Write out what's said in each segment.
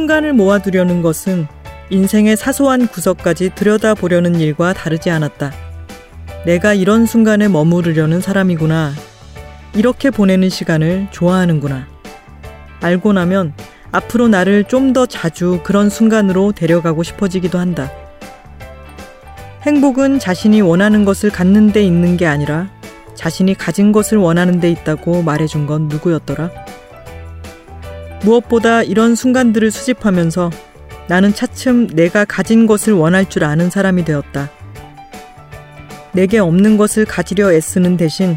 순간을 모아두려는 것은 인생의 사소한 구석까지 들여다보려는 일과 다르지 않았다. 내가 이런 순간에 머무르려는 사람이구나. 이렇게 보내는 시간을 좋아하는구나. 알고 나면 앞으로 나를 좀 더 자주 그런 순간으로 데려가고 싶어지기도 한다. 행복은 자신이 원하는 것을 갖는 데 있는 게 아니라 자신이 가진 것을 원하는 데 있다고 말해준 건 누구였더라? 무엇보다 이런 순간들을 수집하면서 나는 차츰 내가 가진 것을 원할 줄 아는 사람이 되었다. 내게 없는 것을 가지려 애쓰는 대신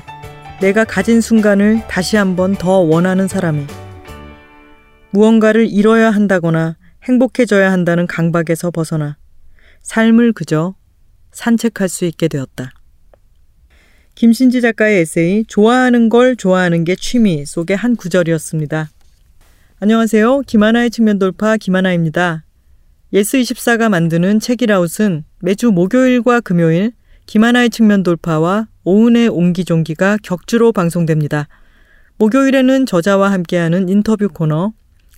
내가 가진 순간을 다시 한번 더 원하는 사람이 무언가를 잃어야 한다거나 행복해져야 한다는 강박에서 벗어나 삶을 그저 산책할 수 있게 되었다. 김신지 작가의 에세이 좋아하는 걸 좋아하는 게 취미 속의 한 구절이었습니다. 안녕하세요. 김하나의 측면 돌파 김하나입니다. 예스24가 만드는 책읽아웃은 매주 목요일과 금요일 김하나의 측면 돌파와 오은의 옹기종기가 격주로 방송됩니다. 목요일에는 저자와 함께하는 인터뷰 코너,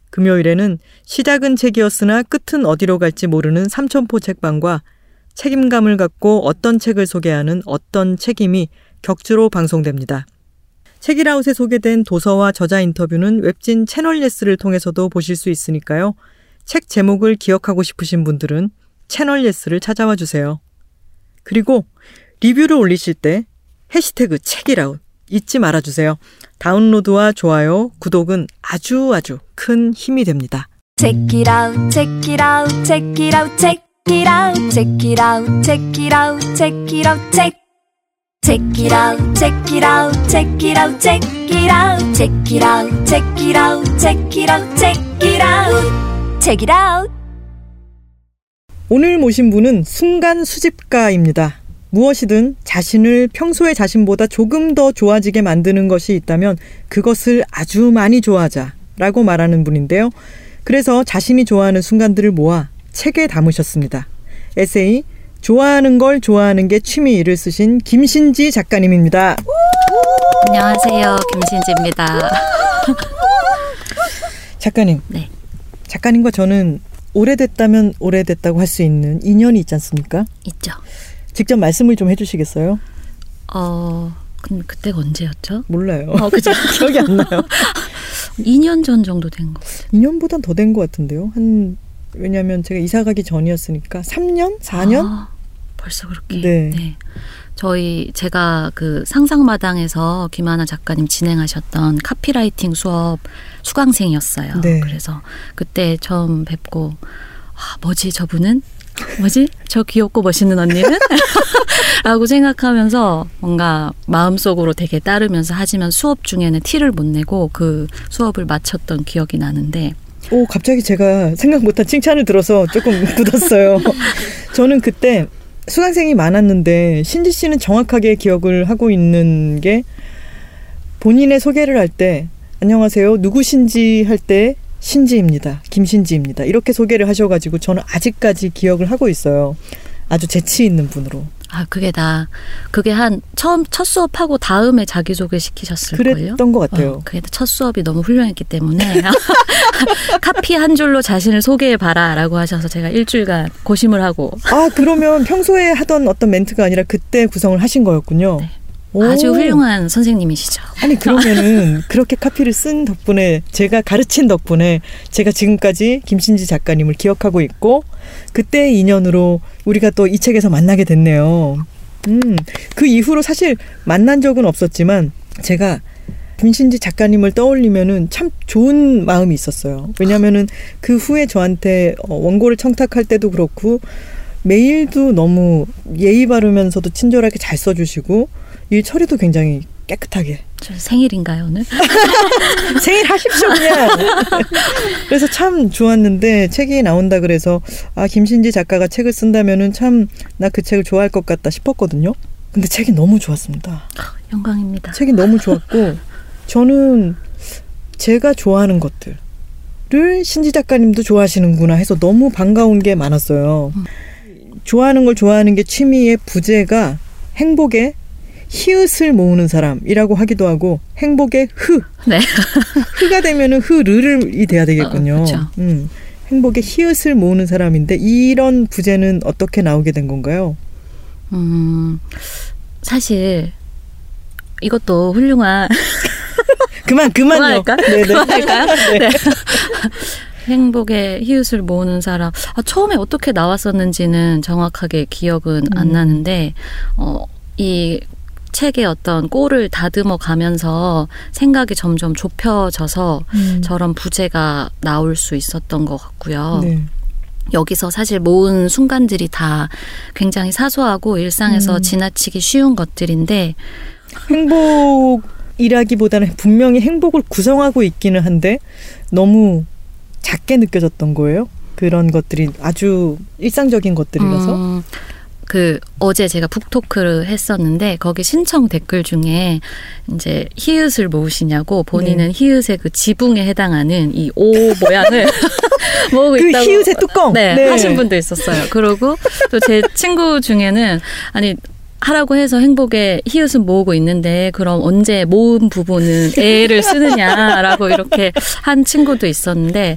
금요일에는 시작은 책이었으나 끝은 어디로 갈지 모르는 삼천포 책방과 책임감을 갖고 어떤 책을 소개하는 어떤 책임이 격주로 방송됩니다. 책읽아웃에 소개된 도서와 저자 인터뷰는 웹진 채널 예스를 통해서도 보실 수 있으니까요. 책 제목을 기억하고 싶으신 분들은 채널 예스를 찾아와 주세요. 그리고 리뷰를 올리실 때 해시태그 책읽아웃 잊지 말아 주세요. 다운로드와 좋아요, 구독은 아주 아주 큰 힘이 됩니다. Check it out, check it out, check. Check it out, check it out, check it out, check it out, check it out, check it out, check it out, check it out, check it out. 오늘 모신 분은 순간 수집가입니다. 무엇이든 자신을 평소의 자신보다 조금 더 좋아지게 만드는 것이 있다면 그것을 아주 많이 좋아하자라고 말하는 분인데요. 그래서 자신이 좋아하는 순간들을 모아 책에 담으셨습니다. 에세이 좋아하는 걸 좋아하는 게 취미를 쓰신 김신지 작가님입니다. 안녕하세요. 김신지입니다. 작가님. 네. 작가님과 저는 오래됐다면 오래됐다고 할 수 있는 인연이 있지 않습니까? 있죠. 직접 말씀을 좀 해주시겠어요? 어, 근데 그때가 언제였죠? 몰라요. 어, 그죠. 기억이 안 나요. 2년 전 정도 된 거. 2년보단 더 된 것 같은데요. 한 왜냐하면 제가 이사 가기 전이었으니까 3년, 4년. 아, 벌써 그렇게. 네. 저희 제가 그 상상마당에서 김하나 작가님 진행하셨던 카피라이팅 수업 수강생이었어요. 네. 그래서 그때 처음 뵙고 아, 뭐지 저분은 뭐지 저 귀엽고 멋있는 언니는 라고 생각하면서 뭔가 마음속으로 되게 따르면서 하지만 수업 중에는 티를 못 내고 그 수업을 마쳤던 기억이 나는데 오 갑자기 제가 생각 못한 칭찬을 들어서 조금 굳었어요. 저는 그때 수강생이 많았는데 신지 씨는 정확하게 기억을 하고 있는 게 본인의 소개를 할 때 안녕하세요. 누구신지? 할 때 신지입니다. 김신지입니다. 이렇게 소개를 하셔가지고 저는 아직까지 기억을 하고 있어요. 아주 재치 있는 분으로 아 그게 다 그게 한 처음 첫 수업하고 다음에 자기소개 시키셨을 거예요. 그랬던 것 같아요. 어, 그게 첫 수업이 너무 훌륭했기 때문에 카피 한 줄로 자신을 소개해 봐라라고 하셔서 제가 일주일간 고심을 하고 아 그러면 평소에 하던 어떤 멘트가 아니라 그때 구성을 하신 거였군요. 네. 오. 아주 훌륭한 선생님이시죠. 아니 그러면은 그렇게 카피를 쓴 덕분에 제가 가르친 덕분에 제가 지금까지 김신지 작가님을 기억하고 있고 그때의 인연으로 우리가 또 이 책에서 만나게 됐네요. 음, 그 이후로 사실 만난 적은 없었지만 제가 김신지 작가님을 떠올리면은 참 좋은 마음이 있었어요. 왜냐면은 그 후에 저한테 어, 원고를 청탁할 때도 그렇고 메일도 너무 예의 바르면서도 친절하게 잘 써주시고 일 처리도 굉장히 깨끗하게 저 생일인가요 오늘? 생일 하십시오 그냥. 그래서 참 좋았는데 책이 나온다 그래서 아 김신지 작가가 책을 쓴다면은 참 나 그 책을 좋아할 것 같다 싶었거든요. 근데 책이 너무 좋았습니다. 영광입니다. 책이 너무 좋았고 저는 제가 좋아하는 것들을 신지 작가님도 좋아하시는구나 해서 너무 반가운 게 많았어요. 좋아하는 걸 좋아하는 게 취미의 부재가 행복의 히읗을 모으는 사람이라고 하기도 하고 행복의 흐 네. 흐가 되면은 흐르르이 돼야 되겠군요. 어. 음, 행복의 히읗을 모으는 사람인데 이런 부제는 어떻게 나오게 된 건가요? 음, 사실 이것도 훌륭한 그만 그만요. 그만할까? 네네. 그만할까요? 네. 네. 행복의 히읗을 모으는 사람. 아, 처음에 어떻게 나왔었는지는 정확하게 기억은 안 음. 나는데, 어, 이 책의 어떤 꼴을 다듬어 가면서 생각이 점점 좁혀져서 음. 저런 부제가 나올 수 있었던 것 같고요. 네. 여기서 사실 모은 순간들이 다 굉장히 사소하고 일상에서 음. 지나치기 쉬운 것들인데, 행복이라기보다는 분명히 행복을 구성하고 있기는 한데 너무 작게 느껴졌던 거예요. 그런 것들이 아주 일상적인 것들이라서. 음, 그 어제 제가 북토크를 했었는데 거기 신청 댓글 중에 이제 히읗을 모으시냐고 본인은 네. 히읗의 그 지붕에 해당하는 이 오 모양을 모으고 그 있다고 히읗의 뚜껑. 네, 하신 분도 있었어요. 그리고 또 제 친구 중에는 아니 하라고 해서 행복의 히읗은 모으고 있는데 그럼 언제 모은 부분은 애를 쓰느냐라고 이렇게 한 친구도 있었는데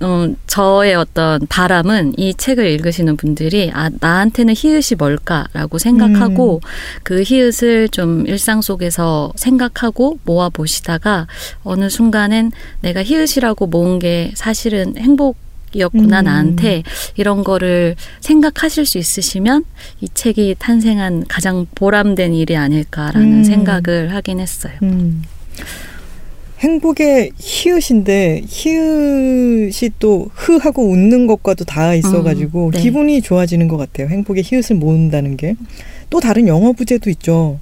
어, 저의 어떤 바람은 이 책을 읽으시는 분들이 아 나한테는 히읗이 뭘까라고 생각하고 그 히읗을 좀 일상 속에서 생각하고 모아 보시다가 어느 순간엔 내가 히읗이라고 모은 게 사실은 행복 이었구나 음. 나한테 이런 거를 생각하실 수 있으시면 이 책이 탄생한 가장 보람된 일이 아닐까라는 음. 생각을 하긴 했어요. 음. 행복의 히읗인데 히읗이 또 흐하고 웃는 것과도 있어가지고 음, 네. 기분이 좋아지는 것 같아요. 행복의 히읗을 모은다는 게 또 다른 영어 부제도 있죠.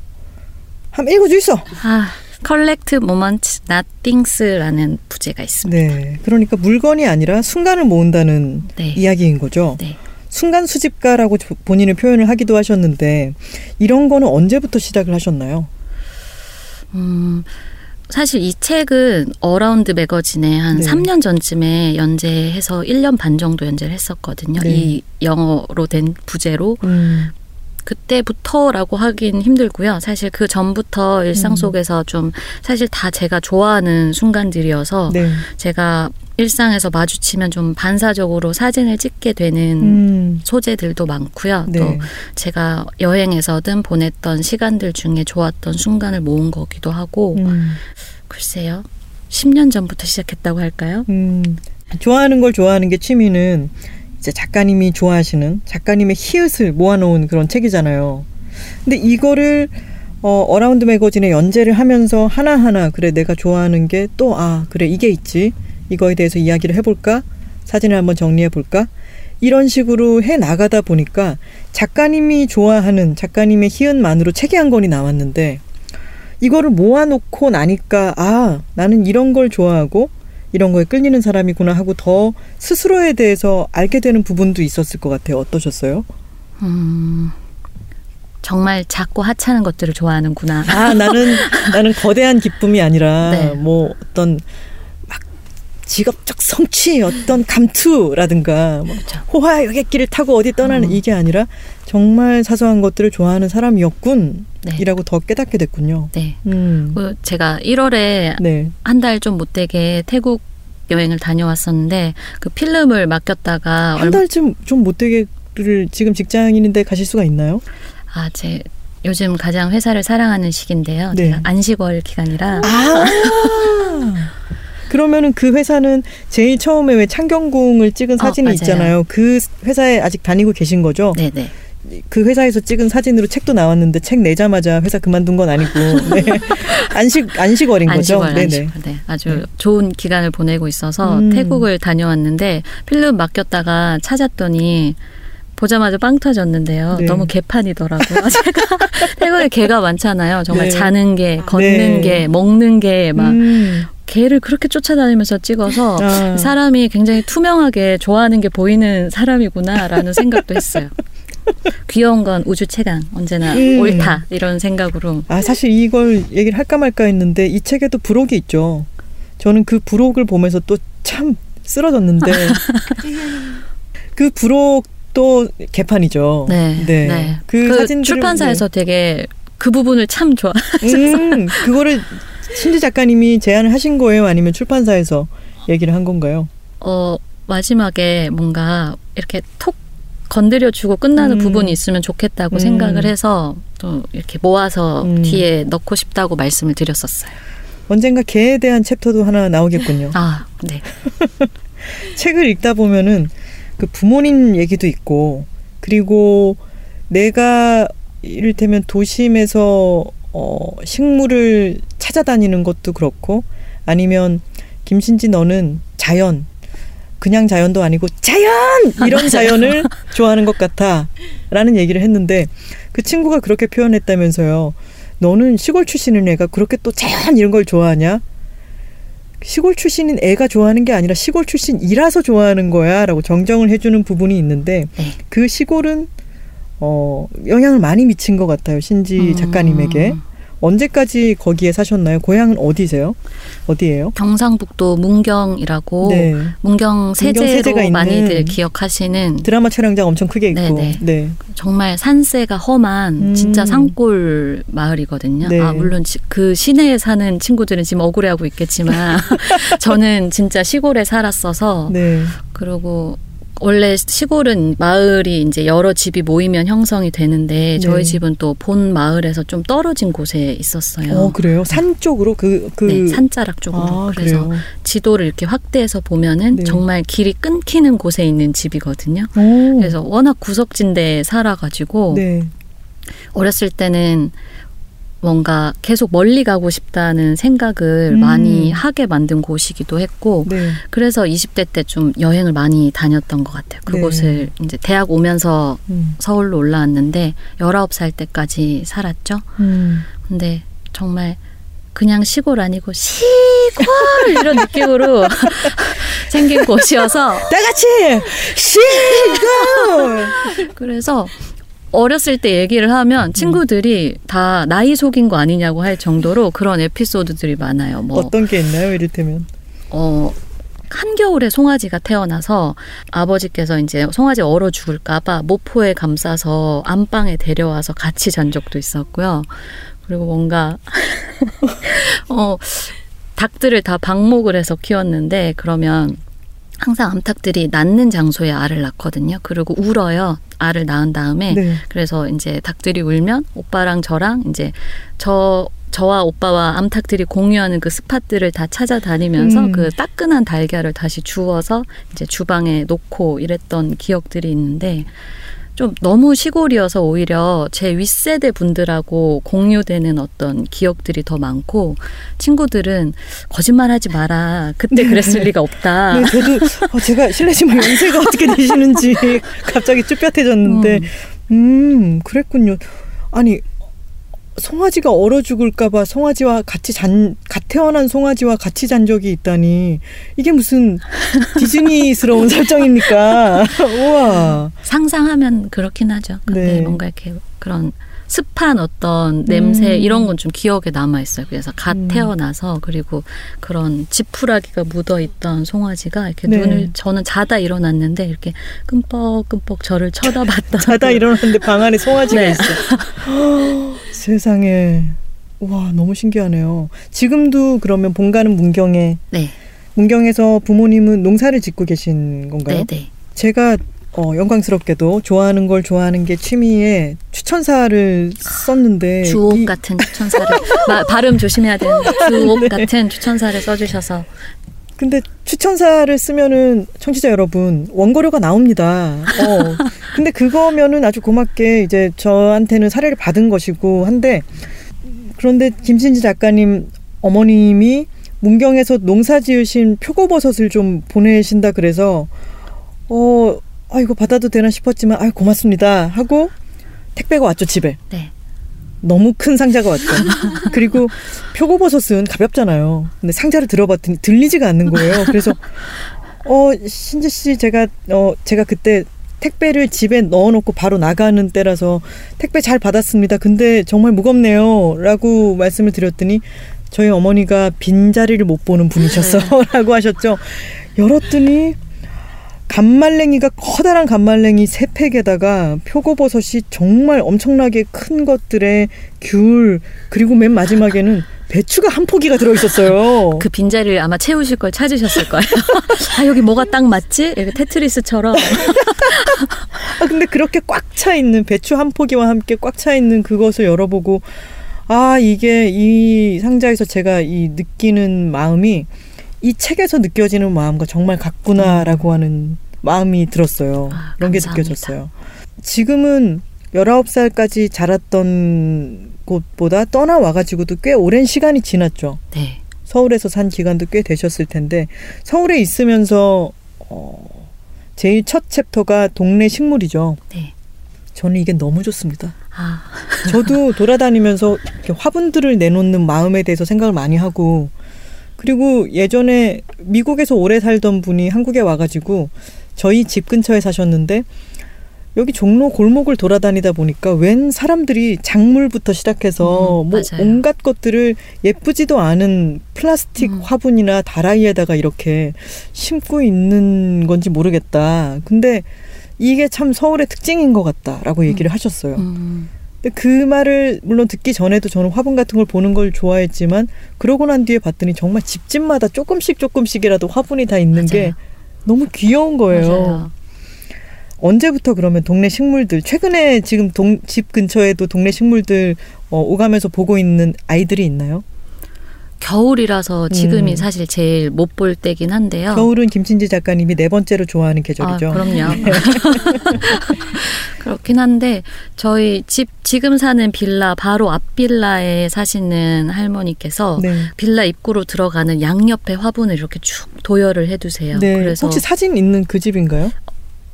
한번 있어. 아, collect moments, not things라는 부제가 있습니다. 네, 그러니까 물건이 아니라 순간을 모은다는 네. 이야기인 거죠. 네. 순간 수집가라고 저- 본인을 표현을 하기도 하셨는데 이런 거는 언제부터 시작을 하셨나요? 음, 사실 이 책은 어라운드 매거진에 한 네. 3년 전쯤에 연재해서 1년 반 정도 연재를 했었거든요. 네. 이 영어로 된 부제로. 음, 그때부터라고 하긴 힘들고요. 사실 그 전부터 일상 음. 속에서 좀 사실 다 제가 좋아하는 순간들이어서 네. 제가 일상에서 마주치면 좀 반사적으로 사진을 찍게 되는 음, 소재들도 많고요. 네. 또 제가 여행에서든 보냈던 시간들 중에 좋았던 순간을 모은 거기도 하고 음, 글쎄요. 10년 전부터 시작했다고 할까요? 음. 좋아하는 걸 좋아하는 게 취미는 이제 작가님이 좋아하시는 작가님의 히읗을 모아놓은 그런 책이잖아요. 근데 이거를 어, 어라운드 매거진에 연재를 하면서 하나하나 그래 내가 좋아하는 게 또 아 그래 이게 있지. 이거에 대해서 이야기를 해볼까? 사진을 한번 정리해 볼까? 이런 식으로 해 나가다 보니까 작가님이 좋아하는 작가님의 히읗만으로 책이 한 권이 나왔는데 이거를 모아놓고 나니까 아 나는 이런 걸 좋아하고 이런 거에 끌리는 사람이구나 하고 더 스스로에 대해서 알게 되는 부분도 있었을 것 같아요. 어떠셨어요? 음, 정말 작고 하찮은 것들을 좋아하는구나. 아 나는 나는 거대한 기쁨이 아니라 네. 뭐 어떤 막 직업적 성취 어떤 감투라든가 뭐 그렇죠. 호화 여객기를 타고 어디 떠나는 음. 이게 아니라 정말 사소한 것들을 좋아하는 사람이었군이라고 네. 더 깨닫게 됐군요. 네. 음. 그 제가 1월에 네. 한달 좀 못되게 태국 여행을 다녀왔었는데 그 필름을 맡겼다가 한 달쯤 좀 못되게를 지금 직장인인데 가실 수가 있나요? 아, 제 요즘 가장 회사를 사랑하는 시기인데요. 네. 제가 안식월 기간이라 아. 그러면은 그 회사는 제일 처음에 왜 창경궁을 찍은 어, 사진이 맞아요. 있잖아요. 그 회사에 아직 다니고 계신 거죠? 네네. 그 회사에서 찍은 사진으로 책도 나왔는데 책 내자마자 회사 그만둔 건 아니고 네. 안식 안식월인 거죠. 안식월, 네네. 안식월. 네, 아주 네. 좋은 기간을 보내고 있어서 음. 태국을 다녀왔는데 필름 맡겼다가 찾았더니 보자마자 빵 터졌는데요. 네. 너무 개판이더라고요. 제가 태국에 개가 많잖아요. 정말 네. 자는 게, 걷는 네. 게, 먹는 게막 음. 개를 그렇게 쫓아다니면서 찍어서 아. 사람이 굉장히 투명하게 좋아하는 게 보이는 사람이구나라는 생각도 했어요. 귀여운 건 우주 최강 언제나 음. 옳다 이런 생각으로 아 사실 이걸 얘기를 할까 말까 했는데 이 책에도 부록이 있죠. 저는 그 부록을 보면서 또 참 쓰러졌는데 그 부록도 개판이죠. 네, 네. 네. 그, 그 사진들을 출판사에서 되게 그 부분을 참 좋아. 음, 그거를 신지 작가님이 제안을 하신 거예요? 아니면 출판사에서 얘기를 한 건가요? 어 마지막에 뭔가 이렇게 톡 건드려주고 끝나는 음. 부분이 있으면 좋겠다고 음. 생각을 해서 또 이렇게 모아서 음. 뒤에 넣고 싶다고 말씀을 드렸었어요. 언젠가 개에 대한 챕터도 하나 나오겠군요. 아, 네. 책을 읽다 보면은 그 부모님 얘기도 있고 그리고 내가 이를테면 도심에서 어 식물을 찾아다니는 것도 그렇고 아니면 김신지 너는 자연 그냥 자연도 아니고 자연 이런 자연을 좋아하는 것 같아라는 얘기를 했는데 그 친구가 그렇게 표현했다면서요. 너는 시골 출신인 애가 그렇게 또 자연 이런 걸 좋아하냐? 시골 출신인 애가 좋아하는 게 아니라 시골 출신이라서 좋아하는 거야라고 정정을 해주는 부분이 있는데 네. 그 시골은 어 영향을 많이 미친 것 같아요 신지 음. 작가님에게 언제까지 거기에 사셨나요? 고향은 어디세요? 어디예요? 경상북도 문경이라고 네 문경 세제로 있는 많이들 기억하시는 드라마 촬영장 엄청 크게 있고 네네. 네 정말 산세가 험한 음. 진짜 산골 마을이거든요. 네. 아 물론 지- 그 시내에 사는 친구들은 지금 억울해하고 있겠지만 저는 진짜 시골에 살았어서 네. 그리고 원래 시골은 마을이 이제 여러 집이 모이면 형성이 되는데 네. 저희 집은 또 본 마을에서 좀 떨어진 곳에 있었어요. 어 그래요? 산 쪽으로 그그 네, 산자락 쪽으로. 아, 그래서 그래요. 지도를 이렇게 확대해서 보면은 네. 정말 길이 끊기는 곳에 있는 집이거든요. 오. 그래서 워낙 구석진 데에 살아가지고 네. 어렸을 때는 뭔가 계속 멀리 가고 싶다는 생각을 음. 많이 하게 만든 곳이기도 했고 네. 그래서 20대 때 좀 여행을 많이 다녔던 것 같아요. 그곳을 이제 대학 오면서 음. 서울로 올라왔는데 19살 때까지 살았죠. 음. 근데 정말 그냥 시골 아니고 시골 이런 느낌으로 생긴 곳이어서 다 같이 시골. 그래서 어렸을 때 얘기를 하면 친구들이 다 나이 속인 거 아니냐고 할 정도로 그런 에피소드들이 많아요. 뭐 어떤 게 있나요? 이를테면 어, 한겨울에 송아지가 태어나서 아버지께서 이제 송아지 얼어 죽을까봐 모포에 감싸서 안방에 데려와서 같이 잔 적도 있었고요. 그리고 뭔가, 어, 닭들을 다 방목을 해서 키웠는데 그러면 항상 암탉들이 낳는 장소에 알을 낳거든요. 그리고 울어요. 알을 낳은 다음에. 네. 그래서 이제 닭들이 울면 오빠랑 저랑 이제 저 저와 오빠와 암탉들이 공유하는 그 스팟들을 다 찾아다니면서 음. 그 따끈한 달걀을 다시 주워서 이제 주방에 놓고 이랬던 기억들이 있는데 좀 너무 시골이어서 오히려 제 윗세대 분들하고 공유되는 어떤 기억들이 더 많고 친구들은 거짓말하지 마라 그때 그랬을 리가 없다. 네, 저도 어, 제가 실례지만 연세가 어떻게 되시는지 갑자기 쭈뼛해졌는데, 음, 그랬군요. 아니 송아지가 얼어 죽을까봐 송아지와 같이 잔, 갓 태어난 송아지와 같이 잔 적이 있다니 이게 무슨 디즈니스러운 설정입니까? 우와. 상상하면 그렇긴 하죠. 근데 네. 뭔가 이렇게 그런 습한 어떤 냄새 음. 이런 건 좀 기억에 남아 있어요. 그래서 갓 음. 태어나서 그리고 그런 지푸라기가 묻어 있던 송아지가 이렇게 네. 눈을 저는 자다 일어났는데 이렇게 끔뻑끔뻑 저를 쳐다봤다. 자다 일어났는데 방 안에 송아지가 네. 있어. 세상에. 와, 너무 신기하네요. 지금도 그러면 본가는 문경에, 네, 문경에서 부모님은 농사를 짓고 계신 건가요? 네, 네. 제가 어, 영광스럽게도 좋아하는 걸 좋아하는 게 취미에 추천사를 썼는데 주옥 이- 같은 추천사를 마- 발음 조심해야 되는데 주옥 같은 추천사를 써주셔서 근데 추천사를 쓰면은 청취자 여러분 원고료가 나옵니다. 어. 근데 그거면은 아주 고맙게 이제 저한테는 사례를 받은 것이고 한데 그런데 김신지 작가님 어머님이 문경에서 농사 지으신 표고버섯을 좀 보내신다 그래서 어, 아 이거 받아도 되나 싶었지만 아 고맙습니다 하고 택배가 왔죠 집에. 네. 너무 큰 상자가 왔죠. 그리고 표고버섯은 가볍잖아요. 근데 상자를 들어봤더니 들리지가 않는 거예요. 그래서 어 신지 씨 제가 어 제가 그때 택배를 집에 넣어놓고 바로 나가는 때라서 택배 잘 받았습니다. 근데 정말 무겁네요.라고 말씀을 드렸더니 저희 어머니가 빈 자리를 못 보는 분이셨어라고 하셨죠. 열었더니 간말랭이가 커다란 간말랭이 세 팩에다가 표고버섯이 정말 엄청나게 큰 것들의 귤 그리고 맨 마지막에는 배추가 한 포기가 들어있었어요. 그 빈자리를 아마 채우실 걸 찾으셨을 거예요. 아 여기 뭐가 딱 맞지? 이렇게 테트리스처럼. 아, 근데 그렇게 꽉 차 있는 배추 한 포기와 함께 꽉 차 있는 그것을 열어보고 아 이게 이 상자에서 제가 이 느끼는 마음이 이 책에서 느껴지는 마음과 정말 같구나라고 하는 마음이 들었어요. 아, 그런 게. 느껴졌어요. 지금은 19살까지 자랐던 곳보다 떠나와가지고도 꽤 오랜 시간이 지났죠. 네. 서울에서 산 기간도 꽤 되셨을 텐데 서울에 있으면서 어, 제일 첫 챕터가 동네 식물이죠. 네. 저는 이게 너무 좋습니다. 아 저도 돌아다니면서 이렇게 화분들을 내놓는 마음에 대해서 생각을 많이 하고 그리고 예전에 미국에서 오래 살던 분이 한국에 와가지고 저희 집 근처에 사셨는데 여기 종로 골목을 돌아다니다 보니까 웬 사람들이 작물부터 시작해서 음, 뭐. 온갖 것들을 예쁘지도 않은 플라스틱 음. 화분이나 다라이에다가 이렇게 심고 있는 건지 모르겠다. 근데 이게 참 서울의 특징인 것 같다라고 얘기를 하셨어요. 그 말을 물론 듣기 전에도 저는 화분 같은 걸 보는 걸 좋아했지만 그러고 난 뒤에 봤더니 정말 집집마다 조금씩 조금씩이라도 화분이 다 있는 게 맞아요. 너무 귀여운 거예요. 맞아요. 언제부터 그러면 동네 식물들 최근에 지금 동, 집 근처에도 동네 식물들 어, 오가면서 보고 있는 아이들이 있나요? 겨울이라서 지금이 음. 사실 제일 못 볼 때긴 한데요. 겨울은 김신지 작가님이 네 번째로 좋아하는 계절이죠. 아, 그럼요. 그렇긴 한데 저희 집 지금 사는 빌라 바로 앞 빌라에 사시는 할머니께서 네. 빌라 입구로 들어가는 양옆에 화분을 이렇게 쭉 도열을 해두세요. 네. 그래서 혹시 사진 있는 그 집인가요?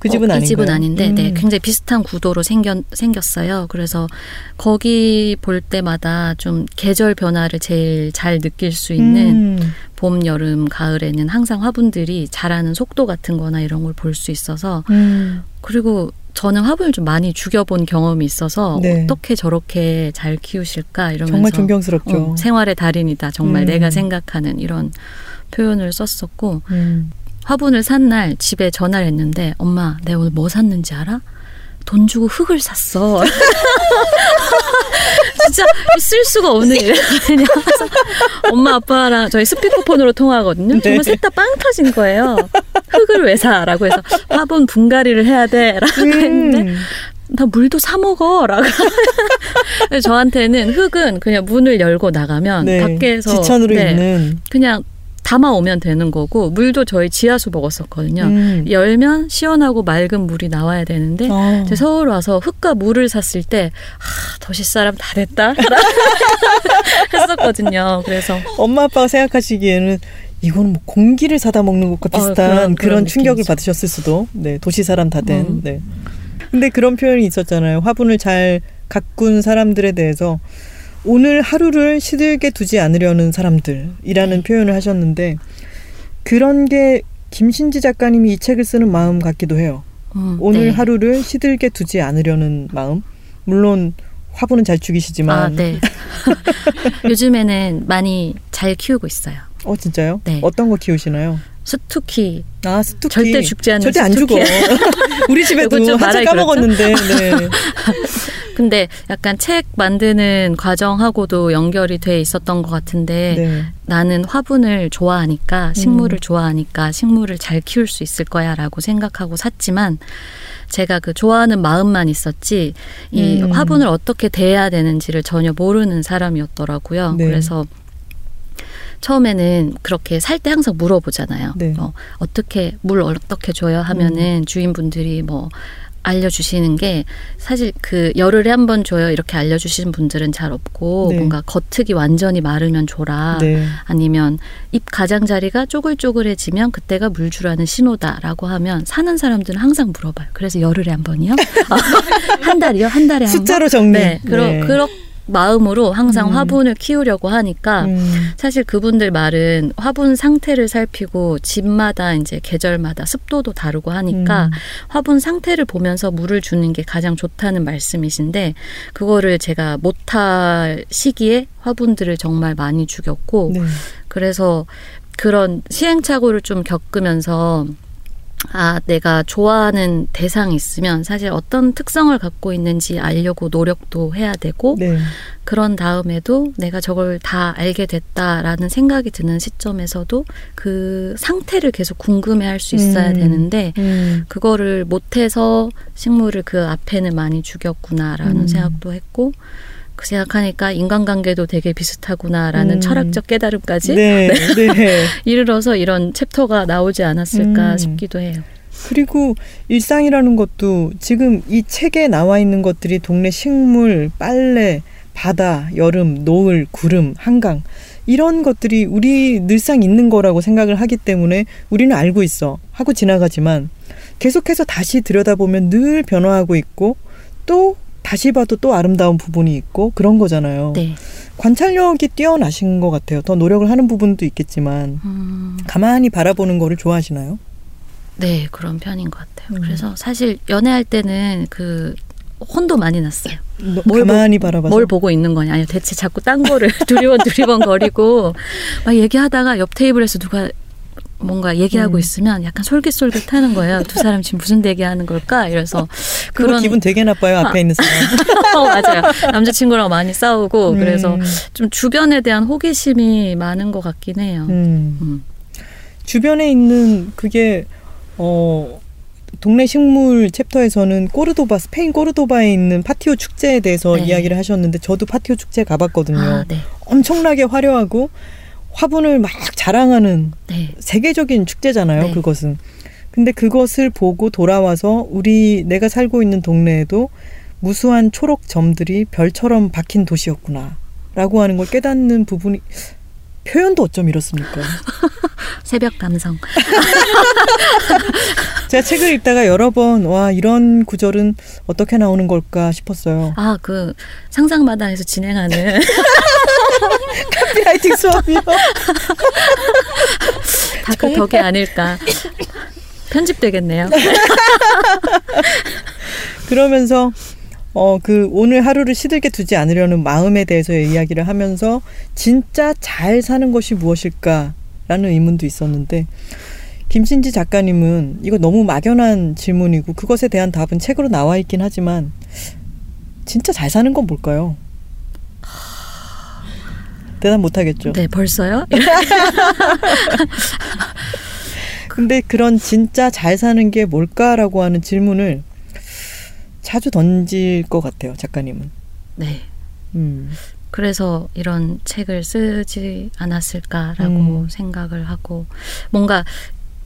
그 집은 어, 아닌가요? 이 집은 아닌데, 네, 음. 굉장히 비슷한 구도로 생겨, 생겼어요. 그래서 거기 볼 때마다 좀 계절 변화를 제일 잘 느낄 수 있는 음. 봄, 여름, 가을에는 항상 화분들이 자라는 속도 같은 거나 이런 걸 볼 수 있어서 음. 그리고 저는 화분을 좀 많이 죽여본 경험이 있어서 네. 어떻게 저렇게 잘 키우실까 이러면서 정말 존경스럽죠. 어, 생활의 달인이다. 정말 음. 내가 생각하는 이런 표현을 썼었고 음. 화분을 산 날 집에 전화를 했는데 엄마 내가 오늘 뭐 샀는지 알아? 돈 주고 흙을 샀어. 진짜 쓸 수가 없는 일. 그냥 그래서 엄마 아빠랑 저희 스피커폰으로 통화하거든요. 네. 정말 셋 다 빵 터진 거예요. 흙을 왜 사? 라고 해서 화분 분갈이를 해야 돼. 라고 했는데 음. 나 물도 사 먹어. 라고. 그래서 저한테는 흙은 그냥 문을 열고 나가면 네. 밖에서 지천으로 네, 있는 그냥 담아 오면 되는 거고 물도 저희 지하수 먹었었거든요. 음. 열면 시원하고 맑은 물이 나와야 되는데 아. 제가 서울 와서 흙과 물을 샀을 때 아, 도시 사람 다 됐다 했었거든요. 그래서 엄마 아빠가 생각하시기에는 이거는 뭐 공기를 사다 먹는 것과 어, 비슷한 그런- 그런, 그런 충격을. 받으셨을 수도. 네, 도시 사람 다 된. 음. 네. 근데 그런 표현이 있었잖아요. 화분을 잘 가꾼 사람들에 대해서 오늘 하루를 시들게 두지 않으려는 사람들이라는 네. 표현을 하셨는데 그런 게 김신지 작가님이 이 책을 쓰는 마음 같기도 해요. 음, 오늘 네. 하루를 시들게 두지 않으려는 마음. 물론 화분은 잘 죽이시지만. 아, 네. 요즘에는 많이 잘 키우고 있어요. 어 진짜요? 네. 어떤 거 키우시나요? 스투키 아 스투키 절대 죽지 않는 절대 안 스투키. 죽어. 우리 집에도 한참 까먹었는데. 네. 근데 약간 책 만드는 과정하고도 연결이 돼 있었던 것 같은데 네. 나는 화분을 좋아하니까 식물을 음. 좋아하니까 식물을 잘 키울 수 있을 거야라고 생각하고 샀지만 제가 그 좋아하는 마음만 있었지 이 음. 화분을 어떻게 대해야 되는지를 전혀 모르는 사람이었더라고요. 네. 그래서 처음에는 그렇게 살 때 항상 물어보잖아요. 네. 어, 어떻게 물 어떻게 줘요 하면은 주인분들이 뭐 알려주시는 게 사실 그 열흘에 한 번 줘요 이렇게 알려주시는 분들은 잘 없고 네. 뭔가 겉흙이 완전히 마르면 줘라 네. 아니면 잎 가장자리가 쪼글쪼글해지면 그때가 물 주라는 신호다라고 하면 사는 사람들은 항상 물어봐요. 그래서 열흘에 한 번이요? 한 달이요? 한 달에 한 번? 숫자로 정리. 네, 그러, 네. 그런 마음으로 항상 음. 화분을 키우려고 하니까 음. 사실 그분들 말은 화분 상태를 살피고 집마다 이제 계절마다 습도도 다르고 하니까 음. 화분 상태를 보면서 물을 주는 게 가장 좋다는 말씀이신데 그거를 제가 못할 시기에 화분들을 정말 많이 죽였고 네. 그래서 그런 시행착오를 좀 겪으면서 아, 내가 좋아하는 대상이 있으면 사실 어떤 특성을 갖고 있는지 알려고 노력도 해야 되고, 네. 그런 다음에도 내가 저걸 다 알게 됐다라는 생각이 드는 시점에서도 그 상태를 계속 궁금해 할 수 있어야 음. 되는데, 음. 그거를 못해서 식물을 그 앞에는 많이 죽였구나라는 음. 생각도 했고, 그 생각하니까 인간관계도 되게 비슷하구나라는 음. 철학적 깨달음까지 네, 네. 이르러서 이런 챕터가 나오지 않았을까 음. 싶기도 해요. 그리고 일상이라는 것도 지금 이 책에 나와 있는 것들이 동네 식물, 빨래, 바다, 여름, 노을, 구름, 한강 이런 것들이 우리 늘상 있는 거라고 생각을 하기 때문에 우리는 알고 있어 하고 지나가지만 계속해서 다시 들여다보면 늘 변화하고 있고 또 다시 봐도 또 아름다운 부분이 있고 그런 거잖아요. 네. 관찰력이 뛰어나신 것 같아요. 더 노력을 하는 부분도 있겠지만 음, 가만히 바라보는 거를 좋아하시나요? 네, 그런 편인 것 같아요. 음. 그래서 사실 연애할 때는 그 혼도 많이 났어요. 너- 뭘 가만히 바라봐서 뭘 보고 있는 거냐. 아니, 대체 자꾸 딴 거를 두리번 두리번 거리고 막 얘기하다가 옆 테이블에서 누가 뭔가 얘기하고 음. 있으면 약간 솔깃솔깃 하는 거예요. 두 사람 지금 무슨 얘기하는 걸까? 이래서 그거 기분 되게 나빠요 앞에 있는 사람. 어, 맞아요. 남자친구랑 많이 싸우고 그래서 음, 좀 주변에 대한 호기심이 많은 것 같긴 해요. 음. 음. 주변에 있는 그게 어 동네 식물 챕터에서는 꼬르도바 스페인 꼬르도바에 있는 파티오 축제에 대해서 네. 이야기를 하셨는데 저도 파티오 축제 가봤거든요. 아, 네. 엄청나게 화려하고 화분을 막 자랑하는 네. 세계적인 축제잖아요. 네. 그것은. 근데 그것을 보고 돌아와서 우리 내가 살고 있는 동네에도 무수한 초록 점들이 별처럼 박힌 도시였구나. 라고 하는 걸 깨닫는 부분이 표현도 어쩜 이렇습니까? 새벽 감성. 제가 책을 읽다가 여러 번 와 이런 구절은 어떻게 나오는 걸까 싶었어요. 아, 그 상상마당에서 진행하는 카피라이팅 수업이요. 다그 덕이 아닐까. 편집되겠네요. 그러면서 어 그 오늘 하루를 시들게 두지 않으려는 마음에 대해서의 이야기를 하면서 진짜 잘 사는 것이 무엇일까라는 의문도 있었는데 김신지 작가님은 이거 너무 막연한 질문이고 그것에 대한 답은 책으로 나와 있긴 하지만 진짜 잘 사는 건 뭘까요? 대답 못 하겠죠. 네, 벌써요? 근데 그런 진짜 잘 사는 게 뭘까라고 하는 질문을 자주 던질 것 같아요, 작가님은. 네. 음. 그래서 이런 책을 쓰지 않았을까라고 음. 생각을 하고 뭔가